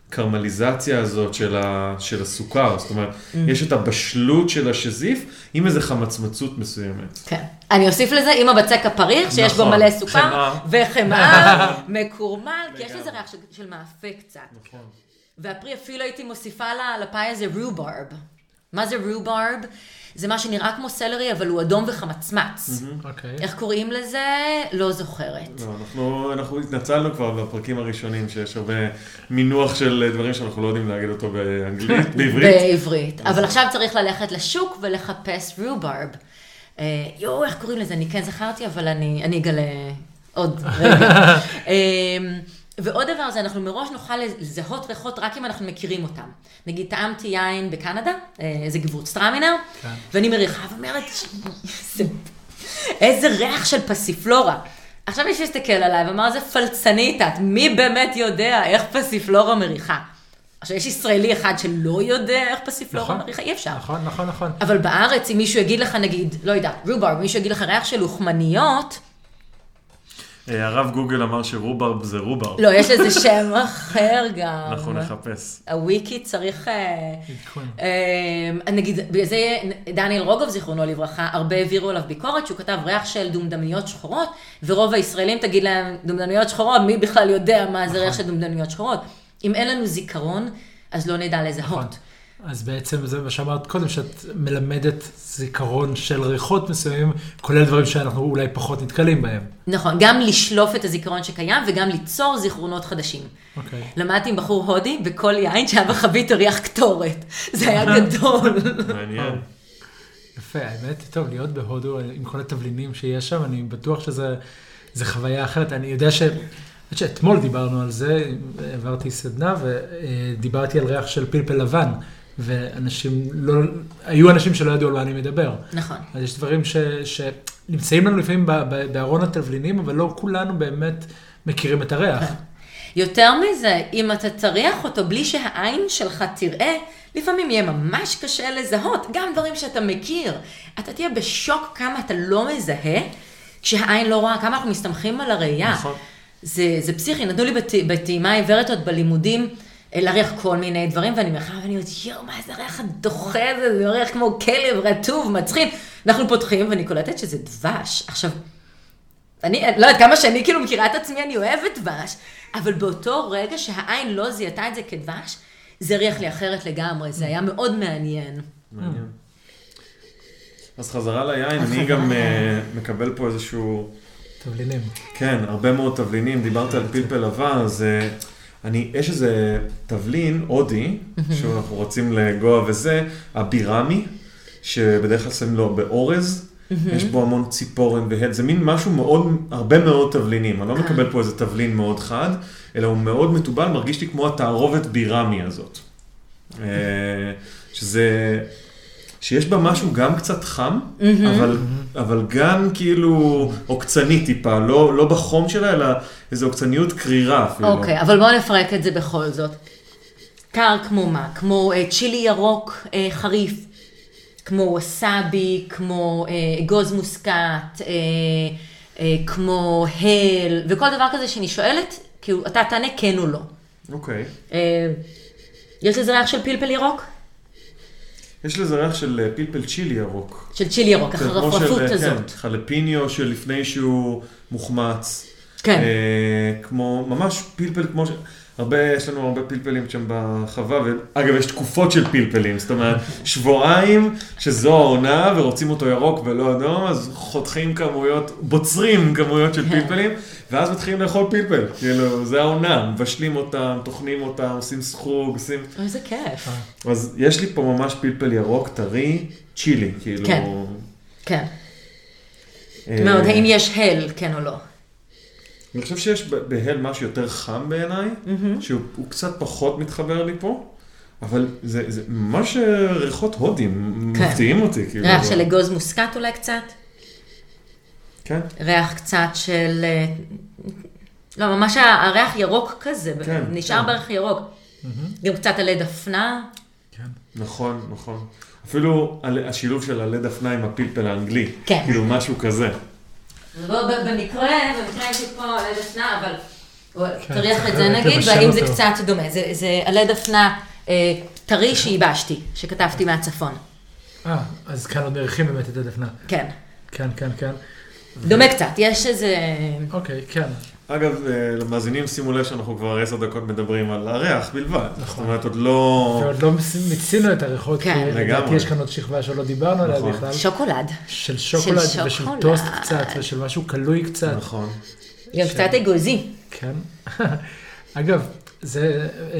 הקרמליזציה הזאת של, ה, של הסוכר, זאת אומרת, Mm. יש את הבשלות של השזיף עם איזה חמצמצות מסוימת. כן. אני אוסיף לזה עם הבצק הפריך, שיש בו נכון, מלא סוכר, חמאה. וחמאה, מקורמל, כי יש לזה. ריח של, של מאפה קצת. נכון. והפרי אפילו הייתי מוסיפה לפאי הזה רובארב. מה זה רובארב? זה מה שנראה כמו סלרי, אבל הוא אדום וחמצמץ. אוקיי. איך קוראים לזה? לא זוכרת. לא, אנחנו, אנחנו התנצלנו כבר בפרקים הראשונים, שיש הרבה מינוח של דברים שאנחנו לא יודעים להגיד אותו באנגלית, בעברית. בעברית. אבל עכשיו צריך ללכת לשוק ולחפש רובארב. אה, יואו, איך קוראים לזה? אני כן זכרתי, אבל אני אני אגלה עוד רגע. ועוד דבר זה, אנחנו מראש נוכל לזהות ריחות רק אם אנחנו מכירים אותם. נגיד, טעמתי יין בקנדה, אה, איזה גבורץ טראמינר, כן. ואני מריחה ואומרת, "זה- איזה ריח של פסיפלורה. עכשיו מישהו הסתכל עליי ואמר, זה פלצנית את, מי באמת יודע איך פסיפלורה מריחה? עכשיו, יש ישראלי אחד שלא יודע איך פסיפלורה נכון. מריחה, אי אפשר. נכון, נכון, נכון. אבל בארץ, אם מישהו יגיד לך, נגיד, לא יודע, רובר, מישהו יגיד לך ריח של לוחמניות, הרב גוגל אמר שרוברב זה רוברב. לא, יש איזה שם אחר גם. אנחנו נחפש. הוויקי צריך... אה. אה, נגיד, בגלל זה דניאל רוגוב, זיכרונו לברכה, הרבה העבירו עליו ביקורת, שהוא כתב ריח של דומדמיות שחורות, ורוב הישראלים תגיד להם, דומדמיות שחורות, מי בכלל יודע מה זה ריח של דומדמיות שחורות? אם אין לנו זיכרון, אז לא נדע נכון. לזהות. אז בעצם זה מה שאמרת קודם, שאת מלמדת זיכרון של ריחות מסוימים, כולל דברים שאנחנו אולי פחות נתקלים בהם. נכון, גם לשלוף את הזיכרון שקיים וגם ליצור זיכרונות חדשים. אוקיי. למדתי עם בחור הודי בכל יין שהיה בחבית ריח קטורת. זה היה גדול. מעניין. יפה, האמת, טוב, להיות בהודו עם כל התבלינים שיש שם, אני בטוח שזה זה חוויה אחרת. אני יודע ש... האמת שאתמול דיברנו על זה, העברתי סדנה ודיברתי על ריח של פלפל לבן, ואנשים לא, היו אנשים שלא ידעו על מה אני מדבר. נכון. אז יש דברים ש, שנמצאים לנו לפעמים בארון התבלינים, אבל לא כולנו באמת מכירים את הריח. יותר מזה, אם אתה תריח אותו בלי שהעין שלך תראה, לפעמים יהיה ממש קשה לזהות, גם דברים שאתה מכיר. אתה תהיה בשוק כמה אתה לא מזהה, כשהעין לא רואה, כמה אנחנו מסתמכים על הראייה. נכון. זה, זה פסיכי, נתנו לי בט- בטעימה עיוורת עוד בלימודים להריח כל מיני דברים, ואני מריחה ואני אומרת, יואו, מה זה הריח הדוחה הזה, זה ריח כמו כלב רטוב, מצחיק. אנחנו פותחים ואני קולטת שזה דבש. עכשיו, אני לא יודעת, כמה שאני כאילו מכירה את עצמי, אני אוהבת דבש, אבל באותו רגע שהעין לא זיהתה את זה כדבש, זה ריח לי אחרת לגמרי, זה היה מאוד מעניין. מעניין. אז חזרה ליין, אני גם אה, מקבל פה איזשהו, תבלינים. כן, הרבה מאוד תבלינים, דיברת על פלפל לבן, אז אה, אני, יש איזה תבלין הודי, שאנחנו רוצים לגוע וזה, הבירמי, שבדרך כלל שמים לו באורז, יש בו המון ציפורן והד, זה מין משהו מאוד, הרבה מאוד תבלינים, אני לא מקבל פה איזה תבלין מאוד חד, אלא הוא מאוד מתובל, מרגיש לי כמו התערובת בירמי הזאת. אה, שזה, שיש בה משהו גם קצת חם, אבל, אבל גם כאילו עוקצני טיפה, לא, לא בחום שלה, אלא איזו עוקצניות קרירה אפילו. אוקיי, אבל בואו נפרק את זה בכל זאת. קר כמו מה? כמו אה, צ'ילי ירוק אה, חריף, כמו וסאבי, כמו אה, אגוז מוסקת, אה, אה, כמו הל, וכל דבר כזה שאני שואלת, כאילו, אתה תענה כן או לא. אוקיי. אה, יש לזה ריח של פלפל ירוק? יש לזה ריח של אה, פלפל צ'ילי ירוק. של צ'ילי ירוק, כן, החרפרפות של, אה, הזאת. כן, חלפיניו שלפני שהוא מוחמץ. כן. אה, כמו, ממש פלפל כמו ש... הרבה, יש לנו הרבה פלפלים שם בחווה, ואגב, יש תקופות של פלפלים, זאת אומרת, שבועיים שזו העונה ורוצים אותו ירוק ולא אדום, אז חותכים כמויות, בוצרים כמויות של כן. פלפלים, ואז מתחילים לאכול פלפל, כאילו, זה העונה, מבשלים אותם, טוחנים אותם, עושים סחוג, עושים... איזה כיף. אז יש לי פה ממש פלפל ירוק, טרי, צ'ילי, כאילו... כן. כן. אה, מאוד, האם יש הל, כן או לא? אני חושב שיש בהל משהו יותר חם בעיניי, שהוא הוא קצת פחות מתחבר לי פה, אבל זה, זה ממש אה, ריחות הודים, כן. מפתיעים אותי, כאילו. ריח של אגוז מוסקת אולי קצת? כן, ריח קצת של... אה, לא, ממש הריח ירוק כזה, כן, נשאר כן. בערך ירוק. גם קצת עלי דפנה. כן. נכון, נכון. אפילו השילוב של עלי דפנה עם הפלפל האנגלי, כן. כאילו משהו כזה. ב- במקרה, במקרה יש לי פה עלי דפנה, אבל כן, תריח צריך את זה נגיד, והאם זה. קצת דומה. זה- זה עלי דפנה אה, טרי שייבשתי, שכתבתי מהצפון. אה, אז כאן עוד מריחים באמת את הדפנה. כן. כן, כן, כן. דומה קצת, יש איזה... אוקיי, כן. אגב, אה, למאזינים שימו לב שאנחנו כבר עשר דקות מדברים על הריח בלבד. זאת נכון. אומרת, עוד לא... ועוד לא מיצינו את הריחות, כי כן. לדעתי לגמרי. יש כאן עוד שכבה שלא דיברנו עליה נכון. בכלל. שוקולד. של שוקולד ושל שוקולד. טוסט קצת, ושל משהו קלוי קצת. נכון. גם קצת אגוזי. כן. אגב, זה אה,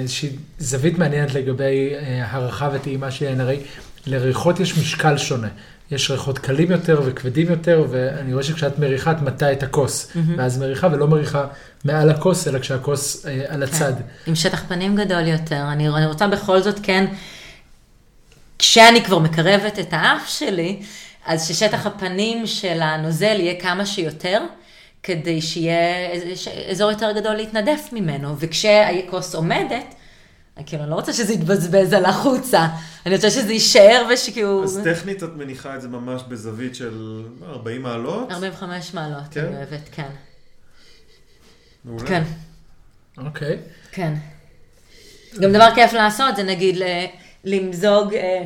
איזושהי זווית מעניינת לגבי אה, הערכה וטעימה שלהן, הרי לריחות יש משקל שונה. יש ריחות קלים יותר וכבדים יותר, ואני רואה שכשאת מריחה את מטה את הכוס, ואז מריחה ולא מריחה מעל הכוס, אלא כשהכוס אה, על הצד. כן. עם שטח פנים גדול יותר. אני, אני רוצה בכל זאת, כן, כשאני כבר מקרבת את האף שלי, אז ששטח הפנים של הנוזל יהיה כמה שיותר, כדי שיהיה אזור יותר גדול להתנדף ממנו. וכשהכוס עומדת, כאילו, אני לא רוצה שזה יתבזבז על החוצה, אני רוצה שזה יישאר ושכאילו... אז טכנית את מניחה את זה ממש בזווית של 40 מעלות. 45 מעלות, כן? אני אוהבת, כן. מעולה. כן, אוקיי. כן. גם דבר כיף לעשות זה נגיד ל- למזוג, אה,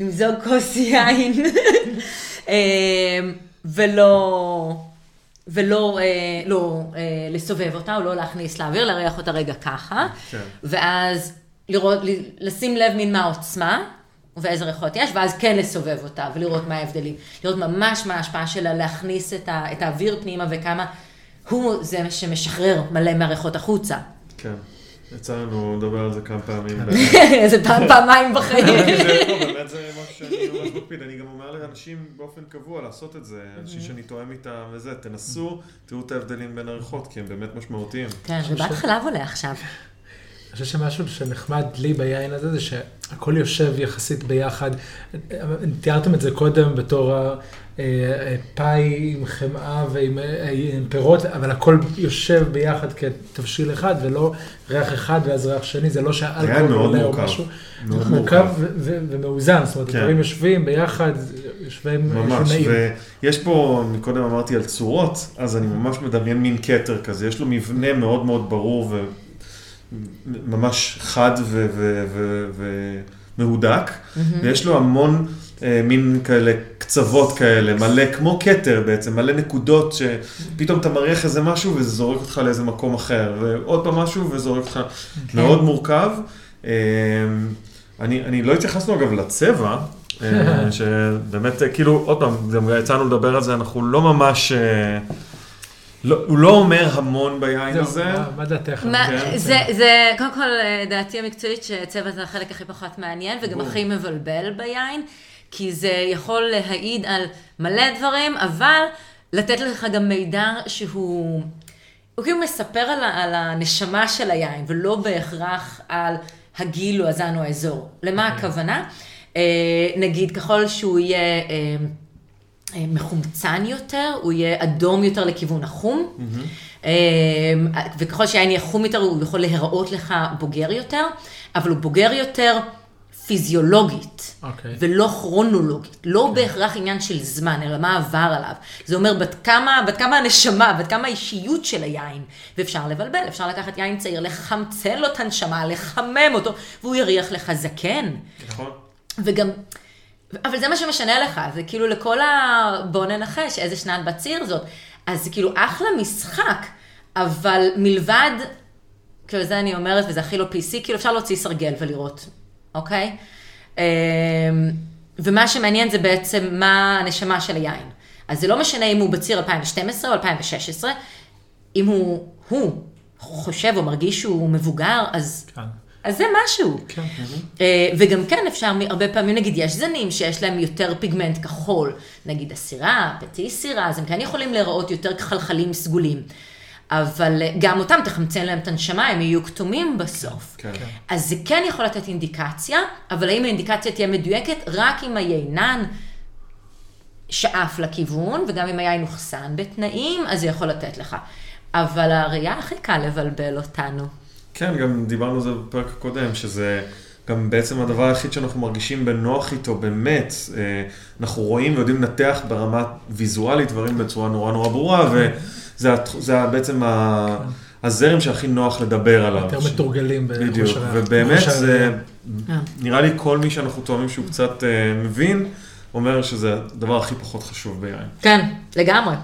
למזוג כוס יין, אה, ולא, ולא אה, לא, אה, לסובב אותה, או לא להכניס לאוויר, להריח אותה רגע ככה, כן. ואז לראות, לשים לב מין מה העוצמה. ואיזה ריחות יש, ואז כן לסובב אותה ולראות מה ההבדלים. לראות ממש מה ההשפעה שלה להכניס את, ה, את האוויר פנימה וכמה הוא זה שמשחרר מלא מהריחות החוצה. כן. יצא לנו לדבר על זה כמה פעמים. איזה פעם, פעמיים בחיים. זה- לא, באמת זה משהו שאני ממש מקפיד, אני גם אומר לאנשים באופן קבוע לעשות את זה, אנשים שאני תואם איתם וזה, תנסו, תראו את ההבדלים בין הריחות, כי הם באמת משמעותיים. כן, ריבת חלב עולה עכשיו. אני חושב שמשהו שנחמד לי ביין הזה, זה שהכל יושב יחסית ביחד. תיארתם את זה קודם בתור הפאי עם חמאה ועם אה, עם פירות, אבל הכל יושב ביחד כתבשיל אחד, ולא ריח אחד ואז ריח שני, זה לא שהאלכוהול מאוד עולה או מורכב. משהו. מאוד מורכב מורכב. ו- ו- ומאוזן, זאת אומרת, כן. הדברים יושבים ביחד, יושבים ממש, נעים. ויש פה, מקודם אמרתי על צורות, אז אני ממש מדמיין מין כתר כזה, יש לו מבנה מאוד מאוד ברור וממש חד ומהודק, ויש לו המון אה, מין כאלה קצוות כאלה, מלא, כמו כתר בעצם, מלא נקודות שפתאום אתה מריח איזה משהו וזה זורק אותך לאיזה מקום אחר, ועוד פעם משהו וזורק אותך, כן. מאוד מורכב. אה, אני, אני לא התייחסנו אגב לצבע, אה, שבאמת, אה, כאילו, עוד פעם, גם יצאנו לדבר על זה, אנחנו לא ממש, לא, הוא לא אומר המון ביין זהו, הזה. מה- מה דעתך? מה- כן, זה, זה, קודם כל, דעתי המקצועית שצבע זה החלק הכי פחות מעניין וגם. הכי מבלבל ביין, כי זה יכול להעיד על מלא דברים, אבל לתת לך גם מידע שהוא, הוא כאילו מספר על, על הנשמה של היין, ולא בהכרח על הגיל או הזן או האזור. למה הכוונה? אה, נגיד, ככל שהוא יהיה... אה, אה, מחומצן יותר, הוא יהיה אדום יותר לכיוון החום. וככל שהעין יהיה חום יותר, הוא יכול להיראות לך בוגר יותר, אבל הוא בוגר יותר פיזיולוגית, אוקיי. ולא כרונולוגית. לא בהכרח עניין של זמן, אלא מה עבר עליו. זה אומר בת כמה, בת כמה הנשמה, בת כמה האישיות של היין. ואפשר לבלבל, אפשר לקחת יין צעיר, לחמצן לו את הנשמה, לחמם אותו, והוא יריח לך זקן. נכון? וגם, אבל זה מה שמשנה לך, זה כאילו לכל ה... בוא ננחש איזה שנת בציר זאת. אז זה כאילו אחלה משחק, אבל מלבד, כאילו זה אני אומרת, וזה הכי לא PC, כאילו אפשר להוציא סרגל ולראות, אוקיי? אמ, ומה שמעניין זה בעצם מה הנשמה של היין. אז זה לא משנה אם הוא בציר 2012 או 2016, אם הוא, הוא חושב או מרגיש שהוא מבוגר, אז, כן. אז זה משהו. כן. אה, וגם כן אפשר, הרבה פעמים נגיד יש זנים שיש להם יותר פיגמנט כחול, נגיד הסירה, פטי סירה, אז הם כן יכולים להיראות יותר כחלחלים סגולים. אבל אה, גם אותם תחמצן להם את הנשמה, הם יהיו כתומים בסוף. כן. אז זה כן יכול לתת אינדיקציה, אבל האם האינדיקציה תהיה מדויקת? רק אם היינן שאף לכיוון, וגם אם היין אוחסן בתנאים, אז זה יכול לתת לך. אבל הראייה הכי קל לבלבל אותנו. כן, גם דיברנו על זה בפרק הקודם, שזה גם בעצם הדבר היחיד שאנחנו מרגישים בנוח איתו, באמת. אה, אנחנו רואים ויודעים לנתח ברמה ויזואלית דברים בצורה נורא נורא ברורה, וזה הת- זה בעצם ה- הזרם שהכי נוח לדבר עליו. יותר מתורגלים בדיוק. ובאמת זה. אה. נראה לי כל מי שאנחנו טועמים שהוא קצת אה, מבין, אומר שזה הדבר הכי פחות חשוב ביין. כן, לגמרי.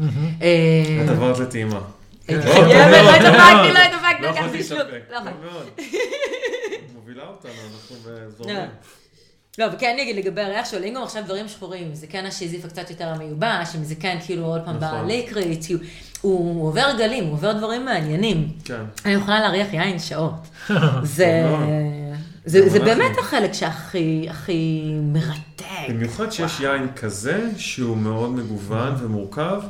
אה, את עברת לטעימה. כן. לא, לא התאפקתי, לא התאפקתי. לא לא לקחתי. לא. מאוד. מובילה אותנו, אנחנו באזור... לא. לא, וכן אני אגיד לגבי הריח שעולים גם עכשיו דברים שחורים, זה כן השיזיף הקצת יותר המיובש, אם זה כן כאילו עוד פעם נכון. בליקריט, הוא- הוא עובר גלים, הוא עובר דברים מעניינים. כן. אני יכולה להריח יין שעות. זה, טוב מאוד. זה, זה. באמת החלק שהכי הכי מרתק. במיוחד שיש יין כזה, שהוא מאוד מגוון ומורכב,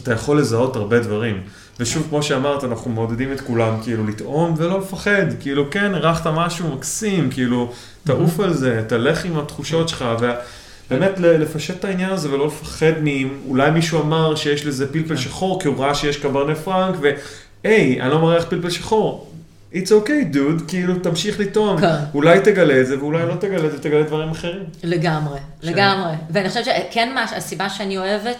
אתה יכול לזהות הרבה דברים. ושוב, כמו שאמרת, אנחנו מעודדים את כולם, כאילו, לטעום ולא לפחד. כאילו, כן, הרחת משהו מקסים, כאילו, תעוף על זה, תלך עם התחושות שלך, ובאמת לפשט את העניין הזה ולא לפחד מאולי מישהו אמר שיש לזה פלפל שחור, כי הוא ראה שיש קברנה פרנק, והי, אני לא מריח פלפל שחור. It's okay, dude, כאילו, תמשיך לטעום. כן. אולי תגלה את זה, ואולי לא תגלה את זה, תגלה דברים אחרים. לגמרי, לגמרי. ואני חושבת שכן, הסיבה שאני אוהבת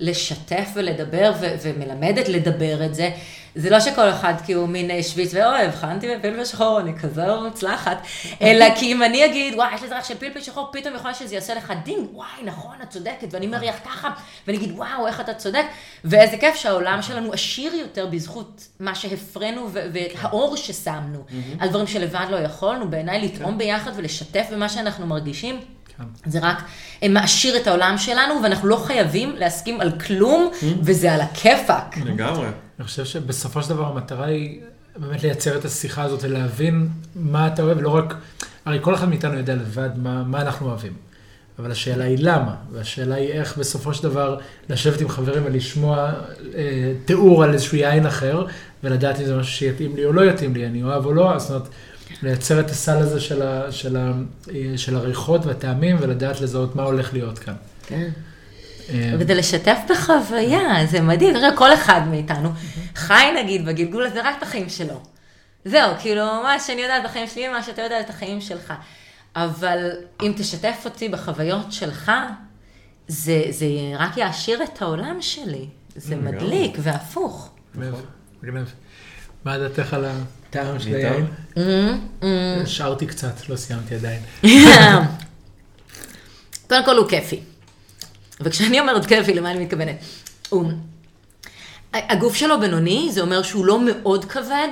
לשתף ולדבר ו- ומלמדת לדבר את זה. זה לא שכל אחד כי הוא מין אה, שוויץ ואוהב, הבחנתי בפלפל שחור, אני כזה לא מוצלחת, אלא כי אם אני אגיד, וואי, יש לי ריח של פלפל שחור, פתאום יכול להיות שזה יעשה לך דינג, וואי, נכון, את צודקת, ואני מריח ככה, ואני אגיד, וואו, איך אתה צודק, ואיזה כיף שהעולם שלנו עשיר יותר בזכות מה שהפרינו והאור ששמנו, על דברים שלבד לא יכולנו, בעיניי לתרום ביחד ולשתף במה שאנחנו מרגישים. זה רק מעשיר את העולם שלנו, ואנחנו לא חייבים להסכים על כלום, וזה על הכיפאק. לגמרי. אני חושב שבסופו של דבר המטרה היא באמת לייצר את השיחה הזאת ולהבין מה אתה אוהב, לא רק, הרי כל אחד מאיתנו יודע לבד מה, מה אנחנו אוהבים. אבל השאלה היא למה, והשאלה היא איך בסופו של דבר לשבת עם חברים ולשמוע אה, תיאור על איזשהו יין אחר, ולדעת אם זה משהו שיתאים לי או לא יתאים לי, אני אוהב או לא, זאת אומרת, לייצר את הסל הזה של, ה, של, ה, אה, של הריחות והטעמים, ולדעת לזהות מה הולך להיות כאן. כן. כדי לשתף בחוויה, זה מדהים, תראה, כל אחד מאיתנו חי נגיד בגלגול הזה רק את החיים שלו. זהו, כאילו, מה שאני יודעת בחיים שלי, מה שאתה יודע את החיים שלך. אבל אם תשתף אותי בחוויות שלך, זה, זה רק יעשיר את העולם שלי. זה מדליק והפוך. מה דעתך על הטעם של היין? שרתי קצת, לא סיימתי עדיין. קודם כל הוא כיפי. וכשאני אומרת כיפי, למה אני מתכוונת? הוא... הגוף שלו בינוני, זה אומר שהוא לא מאוד כבד,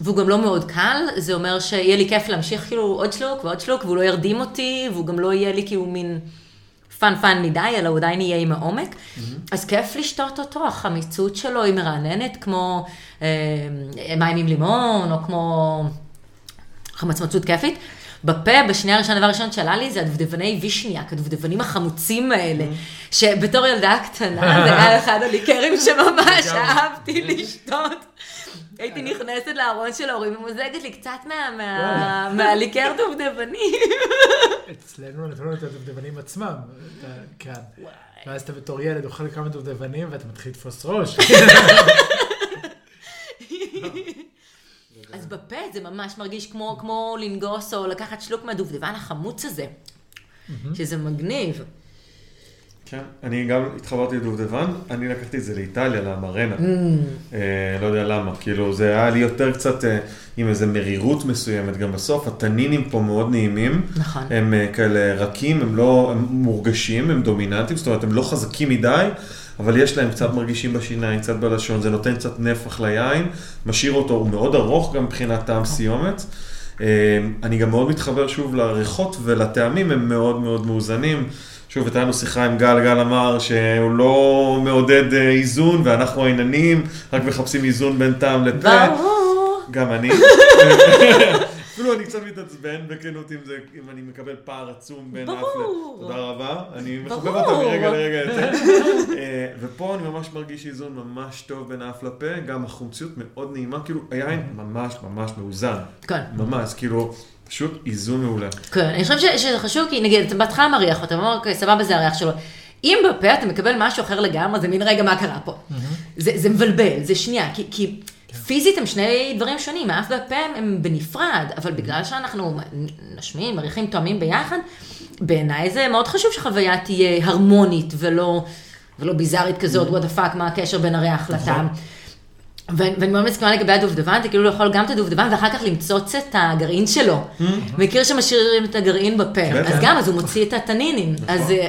והוא גם לא מאוד קל, זה אומר שיהיה לי כיף להמשיך כאילו עוד שלוק ועוד שלוק, והוא לא ירדים אותי, והוא גם לא יהיה לי כאילו מין fun fun מדי, אלא הוא עדיין יהיה עם העומק. Mm-hmm. אז כיף לשתות אותו, החמיצות שלו היא מרעננת, כמו אה, מים עם לימון, או כמו חמצמצות כיפית. בפה, בשנייה הראשונה, דבר ראשון שעלה לי זה הדובדבני וישניאק, הדובדבנים החמוצים האלה, שבתור ילדה קטנה, זה היה אחד הליקרים שממש אהבתי לשתות. הייתי נכנסת לארון של ההורים ומוזגת לי קצת מהליקר דובדבנים. אצלנו נתנו את הדובדבנים עצמם, כן. ואז אתה בתור ילד אוכל כמה דובדבנים ואתה מתחיל לתפוס ראש. אז בפה זה ממש מרגיש כמו, כמו לנגוס או לקחת שלוק מהדובדבן החמוץ הזה, שזה מגניב. כן, אני גם התחברתי לדובדבן, אני לקחתי את זה לאיטליה, למרנה. אה, לא יודע למה, כאילו זה היה לי יותר קצת אה, עם איזה מרירות מסוימת, גם בסוף התנינים פה מאוד נעימים. נכון. הם אה, כאלה רכים, הם לא, הם מורגשים, הם דומיננטיים, זאת אומרת הם לא חזקים מדי. אבל יש להם קצת מרגישים בשיניים, קצת בלשון, זה נותן קצת נפח ליין, משאיר אותו, הוא מאוד ארוך גם מבחינת טעם סיומת. אני גם מאוד מתחבר שוב לריחות ולטעמים, הם מאוד מאוד מאוזנים. שוב, הייתה לנו שיחה עם גל, גל אמר שהוא לא מעודד איזון, ואנחנו העיננים, רק מחפשים איזון בין טעם לפה. ברור. גם אני. אפילו אני קצת מתעצבן בכנות אם זה, אם אני מקבל פער עצום בין אף ל... תודה רבה, אני מחבב. אותה מרגע לרגע יותר. אה, ופה אני ממש מרגיש איזון ממש טוב בין האף לפה, גם החומציות מאוד נעימה, כאילו היין ממש ממש מאוזן. כן. ממש, כאילו, פשוט איזון מעולה. כן, אני חושבת ש- שזה חשוב, כי נגיד, אתה בהתחלה מריח אותו, ואומר, אוקיי, סבבה, זה הריח שלו. אם בפה אתה מקבל משהו אחר לגמרי, זה מין רגע, מה קרה פה? זה, זה מבלבל, זה שנייה, כי, כי פיזית הם שני דברים שונים, האף והפה הם, בנפרד, אבל בגלל שאנחנו נשמים, מריחים, תואמים ביחד, בעיניי זה מאוד חשוב שחוויה תהיה הרמונית ולא, ולא ביזארית כזאת, what the fuck, מה הקשר בין הריח לטעם. ואני ואני מאוד מסכימה לגבי הדובדבן, אתה כאילו לאכול גם את הדובדבן ואחר כך למצוץ את הגרעין שלו. מכיר שמשאירים את הגרעין בפה. אז גם, אז הוא מוציא את התנינים. אז זה-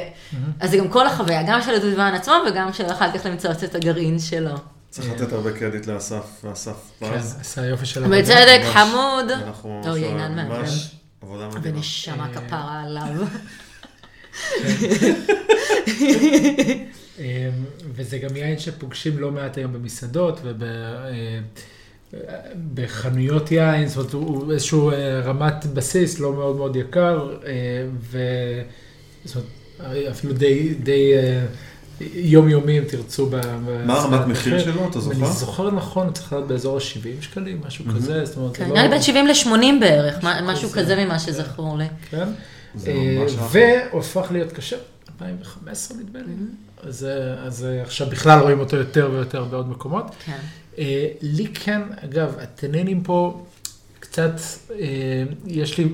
אז זה גם כל החוויה, גם של הדובדבן עצמו וגם של אחר כך למצוץ את הגרעין שלו. צריך לתת הרבה קרדיט לאסף, ואסף כן, פז. עשה יופי של בצדק, ממש. חמוד. אנחנו לא, ממש- עבודה מדהימה. ונשמה אה, כפרה עליו. אמ, וזה גם יין שפוגשים לא מעט היום במסעדות ובחנויות יין, זאת אומרת, הוא איזשהו אה, רמת בסיס לא מאוד מאוד יקר, אה, ו... זאת אומרת, אפילו די, די אה, יומיומי אם תרצו. ב- מה הרמת מחיר. שלו, אתה אם אני זוכר? זוכר נכון, צריך להיות באזור ה-70 שקלים, משהו כזה, זאת אומרת, לא... נראה לי בין 70 ל-80 בערך, מה- משהו כזה. ממה שזכור לי. כן. אה. והופך להיות כשר, 2015 נדמה לי. אז, אה, אז אה, עכשיו בכלל רואים אותו יותר ויותר בעוד מקומות. כן. לי כן, אגב, הטנינים פה קצת, יש לי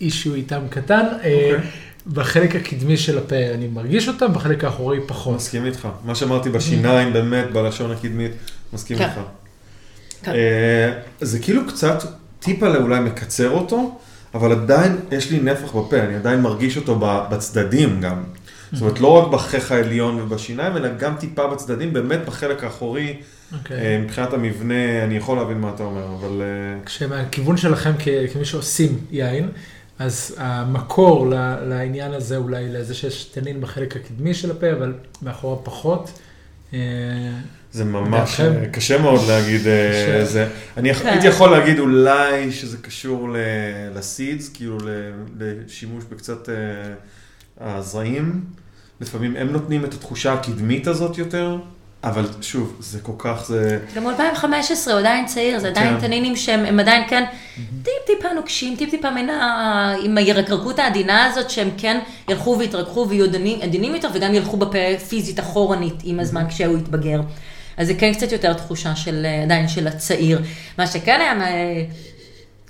אישיו איתם קטן, אוקיי. בחלק הקדמי של הפה אני מרגיש אותם, בחלק האחורי פחות. מסכים איתך. מה שאמרתי בשיניים, באמת, בלשון הקדמית, מסכים כן. איתך. כן. אה, זה כאילו קצת, טיפה אולי מקצר אותו, אבל עדיין יש לי נפח בפה, אני עדיין מרגיש אותו בצדדים גם. זאת אומרת, לא רק בחך העליון ובשיניים, אלא גם טיפה בצדדים, באמת בחלק האחורי, אוקיי. אה, מבחינת המבנה, אני יכול להבין מה אתה אומר, אבל... אה, כשמהכיוון שלכם כמי שעושים יין, אז המקור לעניין הזה אולי לזה שיש תנין בחלק הקדמי של הפה, אבל מאחורה פחות. אה, זה ממש? אה, קשה מאוד להגיד אה. זה. אני כן. הייתי יכול להגיד אולי שזה קשור ל- לסידס, כאילו ל- לשימוש בקצת הזרעים. לפעמים הם נותנים את התחושה הקדמית הזאת יותר, אבל שוב, זה כל כך, זה... גם 2015, הוא עדיין צעיר, זה עדיין כן. תנינים שהם הם עדיין כן טיפ טיפה נוקשים, טיפ טיפה מן ה... עם הירקרקות העדינה הזאת, שהם כן ילכו ויתרככו ויהיו עדינים, יותר, וגם ילכו בפה פיזית אחורנית עם הזמן כשהוא יתבגר. אז זה כן קצת יותר תחושה של אה, עדיין של הצעיר. מה שכן היה, אה,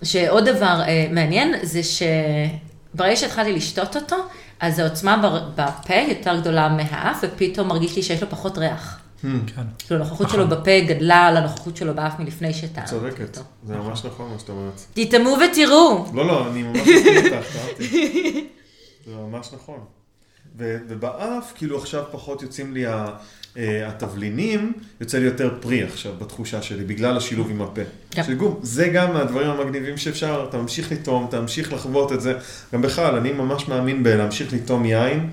שעוד דבר אה, מעניין, זה שברגע שהתחלתי לשתות אותו, אז העוצמה בפה יותר גדולה מהאף, ופתאום מרגיש לי שיש לו פחות ריח. כן. כאילו הנוכחות שלו בפה גדלה על הנוכחות שלו באף מלפני שטעמתי צודקת, אותו. זה ממש נכון מה שאת אומרת. תטעמו ותראו. לא, לא, אני ממש מסכים איתך, אהבתי. זה ממש נכון. ו- ובאף, כאילו עכשיו פחות יוצאים לי ה- אה, התבלינים, יוצא לי יותר פרי עכשיו בתחושה שלי, בגלל השילוב עם הפה. כן. של גום, זה גם מהדברים המגניבים שאפשר, אתה ממשיך לטעום, אתה ממשיך לחוות את זה. גם בכלל, אני ממש מאמין בלהמשיך לטעום יין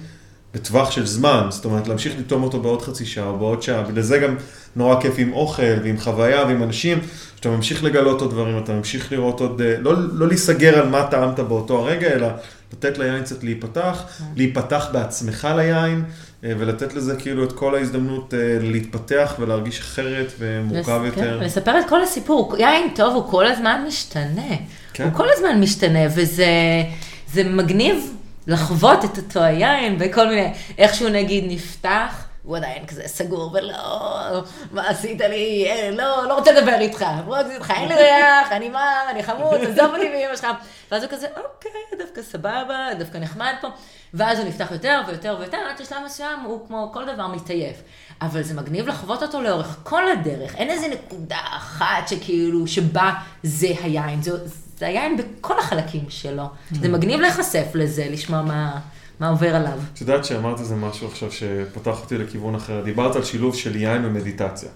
בטווח של זמן, זאת אומרת, להמשיך לטעום אותו בעוד חצי שעה או בעוד שעה, בגלל זה גם נורא כיף עם אוכל ועם חוויה ועם אנשים, שאתה ממשיך לגלות עוד דברים, אתה ממשיך לראות עוד, אה, לא, לא להיסגר על מה טעמת באותו הרגע, אלא לתת ליין קצת להיפתח, להיפתח בעצמך ליין, אה, ולתת לזה כאילו את כל ההזדמנות אה, להתפתח ולהרגיש אחרת ומורכב לס- כן, יותר. לספר את כל הסיפור. יין טוב, הוא כל הזמן משתנה. כן. הוא כל הזמן משתנה, וזה זה מגניב לחוות את אותו היין בכל מיני, איכשהו נגיד נפתח. הוא עדיין כזה סגור ולא, מה עשית לי, אה, לא, לא רוצה לדבר איתך, לא רוצה איתך, אין לי ריח, אני מר, אני חמוץ, עזוב אותי מאמא שלך. ואז הוא כזה, אוקיי, דווקא סבבה, דווקא נחמד פה. ואז הוא נפתח יותר ויותר ויותר, עד ששלב מסוים הוא כמו כל דבר מתעייף. אבל זה מגניב לחוות אותו לאורך כל הדרך, אין איזה נקודה אחת שכאילו, שבה זה היין, זה, זה היין בכל החלקים שלו. זה מגניב להיחשף לזה, לשמוע מה, מה עובר עליו. את יודעת שאמרת איזה משהו עכשיו שפתח אותי לכיוון אחר, דיברת על שילוב של יין ומדיטציה.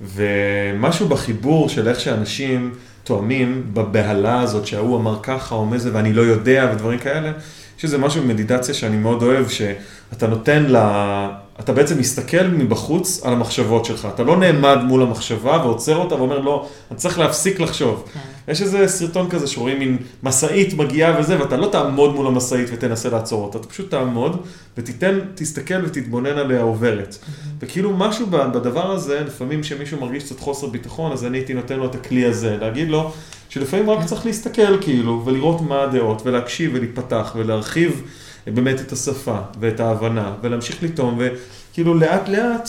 ומשהו בחיבור של איך שאנשים תואמים בבהלה הזאת שההוא אמר ככה או מזה ואני לא יודע ודברים כאלה, יש איזה משהו במדיטציה שאני מאוד אוהב, שאתה נותן לה, אתה בעצם מסתכל מבחוץ על המחשבות שלך, אתה לא נעמד מול המחשבה ועוצר אותה ואומר לא, אני צריך להפסיק לחשוב. יש איזה סרטון כזה שרואים מין משאית מגיעה וזה, ואתה לא תעמוד מול המשאית ותנסה לעצור אותה, אתה פשוט תעמוד ותיתן, תסתכל ותתבונן עליה עוברת. וכאילו משהו בדבר הזה, לפעמים כשמישהו מרגיש קצת חוסר ביטחון, אז אני הייתי נותן לו את הכלי הזה, להגיד לו שלפעמים רק צריך להסתכל כאילו, ולראות מה הדעות, ולהקשיב ולהיפתח ולהרחיב באמת את השפה ואת ההבנה, ולהמשיך לטעום, וכאילו לאט לאט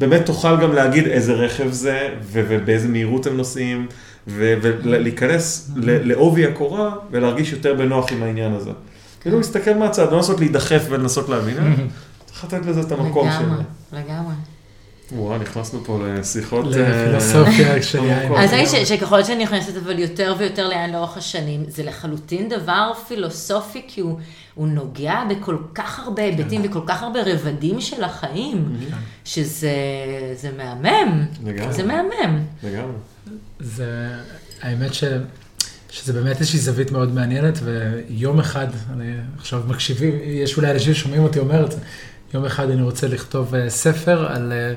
באמת תוכל גם להגיד איזה רכב זה, ובאיזה מהירות הם נוסעים, ולהיכנס לעובי הקורה ולהרגיש יותר בנוח עם העניין הזה. כאילו להסתכל מהצד, לא לנסות להידחף ולנסות להבין? צריך לתת לזה את המקום לגמרי, שלו. לגמרי. וואו, נכנסנו פה לשיחות... אה, לפילוסופיה של יין. אז אני שככל שאני נכנסת אבל יותר ויותר ליין לאורך השנים, זה לחלוטין דבר פילוסופי, כי הוא, נוגע בכל כך הרבה היבטים וכל כך הרבה רבדים של החיים, שזה זה מהמם. לגמרי. זה מהמם. לגמרי. זה, האמת ש, שזה באמת איזושהי זווית מאוד מעניינת, ויום אחד, אני עכשיו מקשיבים, יש אולי אנשים ששומעים אותי אומר את זה, יום אחד אני רוצה לכתוב אה, ספר על אה,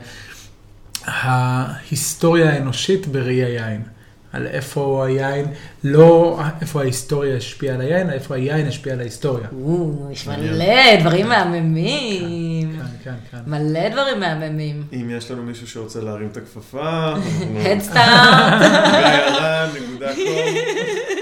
ההיסטוריה האנושית בראי היין. על איפה היין, לא איפה ההיסטוריה השפיעה על היין, אלא איפה היין השפיע על ההיסטוריה. או, יש מלא דברים מהממים. כן, כן, כן. מלא דברים מהממים. אם יש לנו מישהו שרוצה להרים את הכפפה, אנחנו- הדסטארט. גיא הרן, נקודה קום.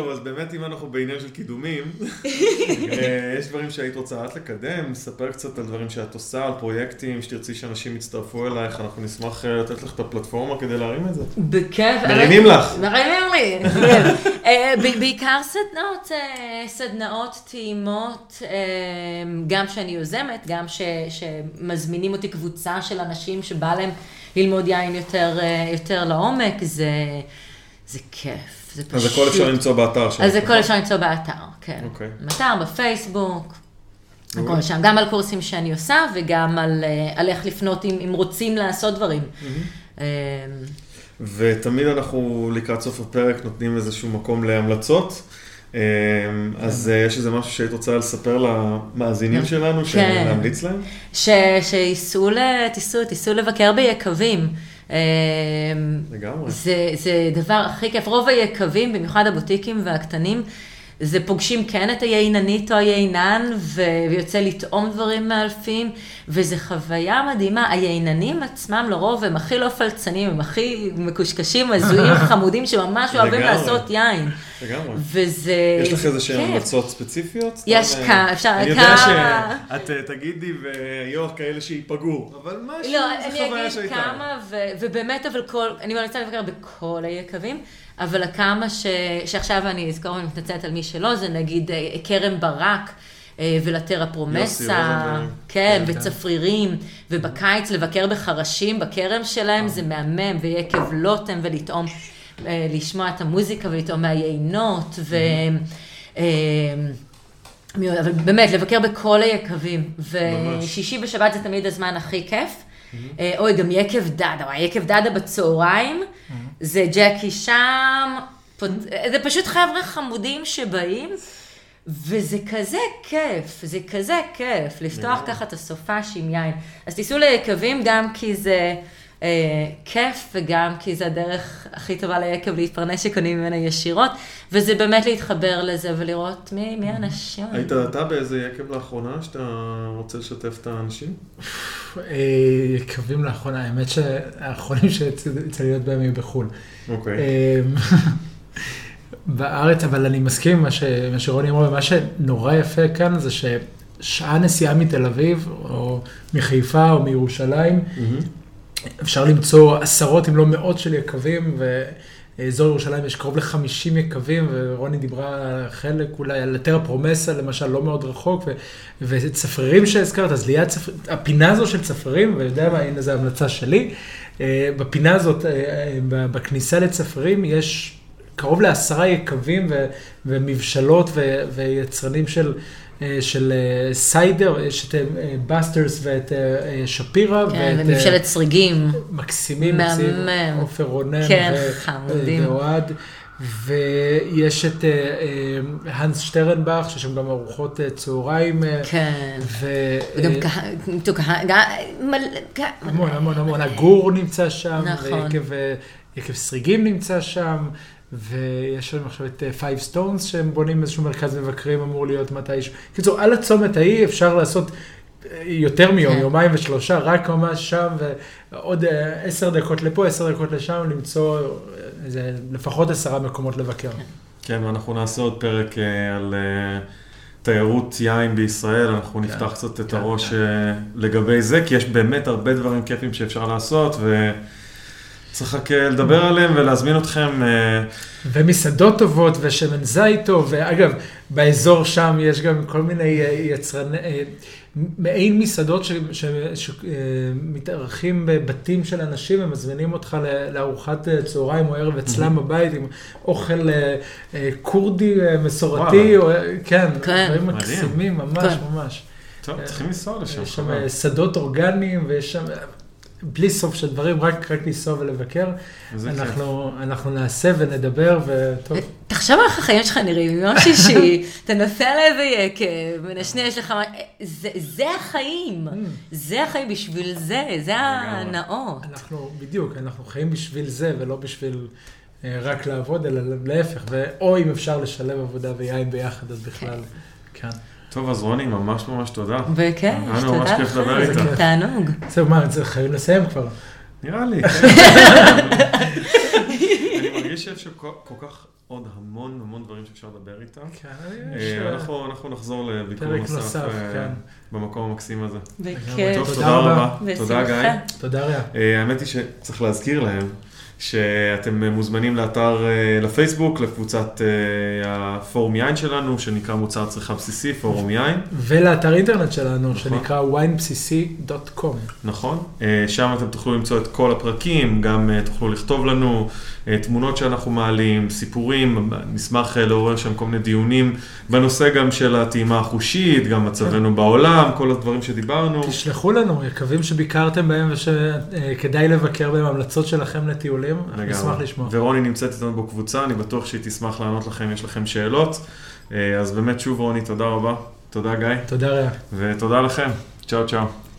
טוב, אז באמת אם אנחנו בעניין של קידומים, אה, יש דברים שהיית רוצה את לקדם, ספר קצת על דברים שאת עושה, על פרויקטים, שתרצי שאנשים יצטרפו אלייך, אנחנו נשמח אה, לתת לך את הפלטפורמה כדי להרים את זה. בכיף. מרימים לך. מרימים לי. אה, בעיקר סדנאות, סדנאות טעימות, גם שאני יוזמת, גם שמזמינים אותי קבוצה של אנשים שבא להם ללמוד יין יותר לעומק, זה, זה כיף. זה פשוט... אז הכל אפשר למצוא באתר שלך. אז הכל? אפשר למצוא באתר, כן. אוקיי. באתר, בפייסבוק. מעולה. הכל שם, גם על קורסים שאני עושה וגם על, אה, על איך לפנות אם, אם רוצים לעשות דברים. אה, ותמיד אנחנו לקראת סוף הפרק נותנים איזשהו מקום להמלצות. אה, אז אה, יש איזה משהו שהיית רוצה לספר למאזינים שלנו, כן. להמליץ להם? שייסעו, תיסעו לבקר ביקבים. אה, לגמרי. זה, זה דבר הכי כיף. רוב היקבים, במיוחד הבוטיקים והקטנים, זה פוגשים כן את הייננית או היינן, ו- ויוצא לטעום דברים מאלפים, וזו חוויה מדהימה. הייננים עצמם לרוב הם הכי לא פלצנים, הם הכי מקושקשים, הזויים, חמודים, שממש אוהבים. לעשות יין. לגמרי. וזה יש לך איזה שהן. המלצות ספציפיות? יש אה, כמה, אפשר, אני יודע כמה. שאת אה, תגידי ויהיו כאלה שייפגעו, אבל משהו, לא, אני חוויה אגיד שהייתה. כמה, ו- ובאמת, אבל כל, אני ממליצה לבקר בכל היקבים, אבל הכמה ש, שעכשיו אני אזכור ואני מתנצלת על מי שלא, זה נגיד אה, כרם ברק. אה, ולטרה פרומסה, רוזנברג. כן, כן. וצפרירים, ובקיץ לבקר בחרשים בכרם שלהם זה מהמם, ויקב לוטם ולטעום, אה, לשמוע את המוזיקה ולטעום מהיינות, ו... אה, עוד? אבל באמת, לבקר בכל היקבים. ושישי ושבת זה תמיד הזמן הכי כיף. אה, אוי, גם יקב דדה, וואי, יקב דדה בצהריים, זה ג'קי שם, זה פשוט חבר'ה חמודים שבאים, וזה כזה כיף, זה כזה כיף, לפתוח. ככה את הסופש עם יין. אז תיסעו ליקבים גם כי זה אה, כיף, וגם כי זה הדרך הכי טובה ליקב להתפרנס שקונים ממנה ישירות, וזה באמת להתחבר לזה ולראות מי, מי האנשים. היית אתה באיזה יקב לאחרונה שאתה רוצה לשתף את האנשים? אה, יקבים לאחרונה, האמת שהאחרונים שיצא להיות בהם היו בחו"ל. אוקיי. אה, בארץ, אבל אני מסכים עם מה ש- מה שרוני אמר, ומה שנורא יפה כאן זה ששעה נסיעה מתל אביב, או מחיפה, או מירושלים, מהמם. אפשר למצוא עשרות אם לא מאות של יקבים, ואזור ירושלים יש קרוב ל-50 יקבים, ורוני דיברה חלק, אולי על טרה פרומסה, למשל, לא מאוד רחוק, ו- וצפרירים שהזכרת, אז ליד צפ... הפינה הזו של צפרירים, ויודע מה, הנה זו המלצה שלי, אה, בפינה הזאת, אה, אה, בכניסה לצפרירים, יש קרוב לעשרה יקבים ו- ומבשלות ו- ויצרנים של... אה, של אה, סיידר, יש את בסטרס ואת אה, שפירא. כן, ואת, ומבשלת שריגים. מקסימים, מהמם. מקסימים, עופר רונן כן, ו- חמודים. ואוהד. ויש את הנס שטרנבך, שיש שם גם ארוחות צהריים. כן. ו- וגם קהל. המון, המון, המון. הגור נמצא שם, נכון. ויקב, יקב סריגים נמצא שם, ויש לנו עכשיו את אה, Five Stones, שהם בונים איזשהו מרכז מבקרים, אמור להיות מתישהו. קיצור, על הצומת ההיא אפשר לעשות אה, יותר מיום, כן. יומיים ושלושה, רק ממש שם, ועוד אה, עשר דקות לפה, עשר דקות לשם, למצוא איזה, לפחות עשרה מקומות לבקר. כן, ואנחנו נעשה עוד פרק על תיירות יין בישראל, אנחנו כן, נפתח קצת את כן, הראש כן. לגבי זה, כי יש באמת הרבה דברים כיפים שאפשר לעשות, וצריך רק אה, לדבר עליהם ולהזמין אתכם. אה, ומסעדות טובות ושמן זית טוב, ואגב, באזור שם יש גם כל מיני אה, יצרני, מעין מסעדות שמתארחים בבתים של אנשים ומזמינים אותך ל- לארוחת צהריים או ערב אצלם בבית עם אוכל כורדי מסורתי, או, כן, כן. דברים. מקסימים, ממש כן. ממש. טוב. צריכים לנסוע לשם. יש שם שדות אורגניים ויש שם... אה, בלי סוף של דברים, רק, רק לנסוע ולבקר. אנחנו, אנחנו נעשה ונדבר, וטוב. תחשוב איך החיים שלך נראים, יום שישי, אתה נוסע לאיזה יקב, יש לך, מה- זה, זה החיים, זה החיים, בשביל זה, זה הנאות. אנחנו, בדיוק, אנחנו חיים בשביל זה, ולא בשביל אה, רק לעבוד, אלא להפך, ו- או אם אפשר לשלב עבודה ויין ביחד, אז בכלל, כן. טוב, אז רוני, ממש ממש תודה. וכן, היה לנו ממש תודה כיף לדבר איתך. תענוג. זהו, מה, חייבים לסיים כבר. נראה לי. כן. אני מרגיש שכל כל כך עוד המון המון דברים שאפשר לדבר איתם. כן, יש, אה, אנחנו, נחזור לביקור נוסף, אה, כן. במקום המקסים הזה. בכיף. תודה תודה רבה. תודה גיא. תודה ריה. אה, האמת היא שצריך להזכיר להם שאתם מוזמנים לאתר, אה, לפייסבוק, לקבוצת אה, הפורום יין שלנו, שנקרא מוצר צריכה בסיסי, פורום יין, ולאתר אינטרנט שלנו, נכון. שנקרא winebcc.com. נכון? אה, שם אתם תוכלו למצוא את כל הפרקים, גם תוכלו לכתוב לנו תמונות שאנחנו מעלים, סיפורים, נשמח לעורר שם כל מיני דיונים בנושא גם של הטעימה החושית, גם מצבנו בעולם, כל הדברים שדיברנו. תשלחו לנו יקבים שביקרתם בהם ושכדאי לבקר בהם, המלצות שלכם לטיולים, אנחנו נשמח לגמרי. לשמוע. ורוני נמצאת איתנו בקבוצה, אני בטוח שהיא תשמח לענות לכם, יש לכם שאלות. אה, אז באמת שוב רוני, תודה רבה. תודה גיא, תודה ריה. ותודה לכם. צ'או צ'או.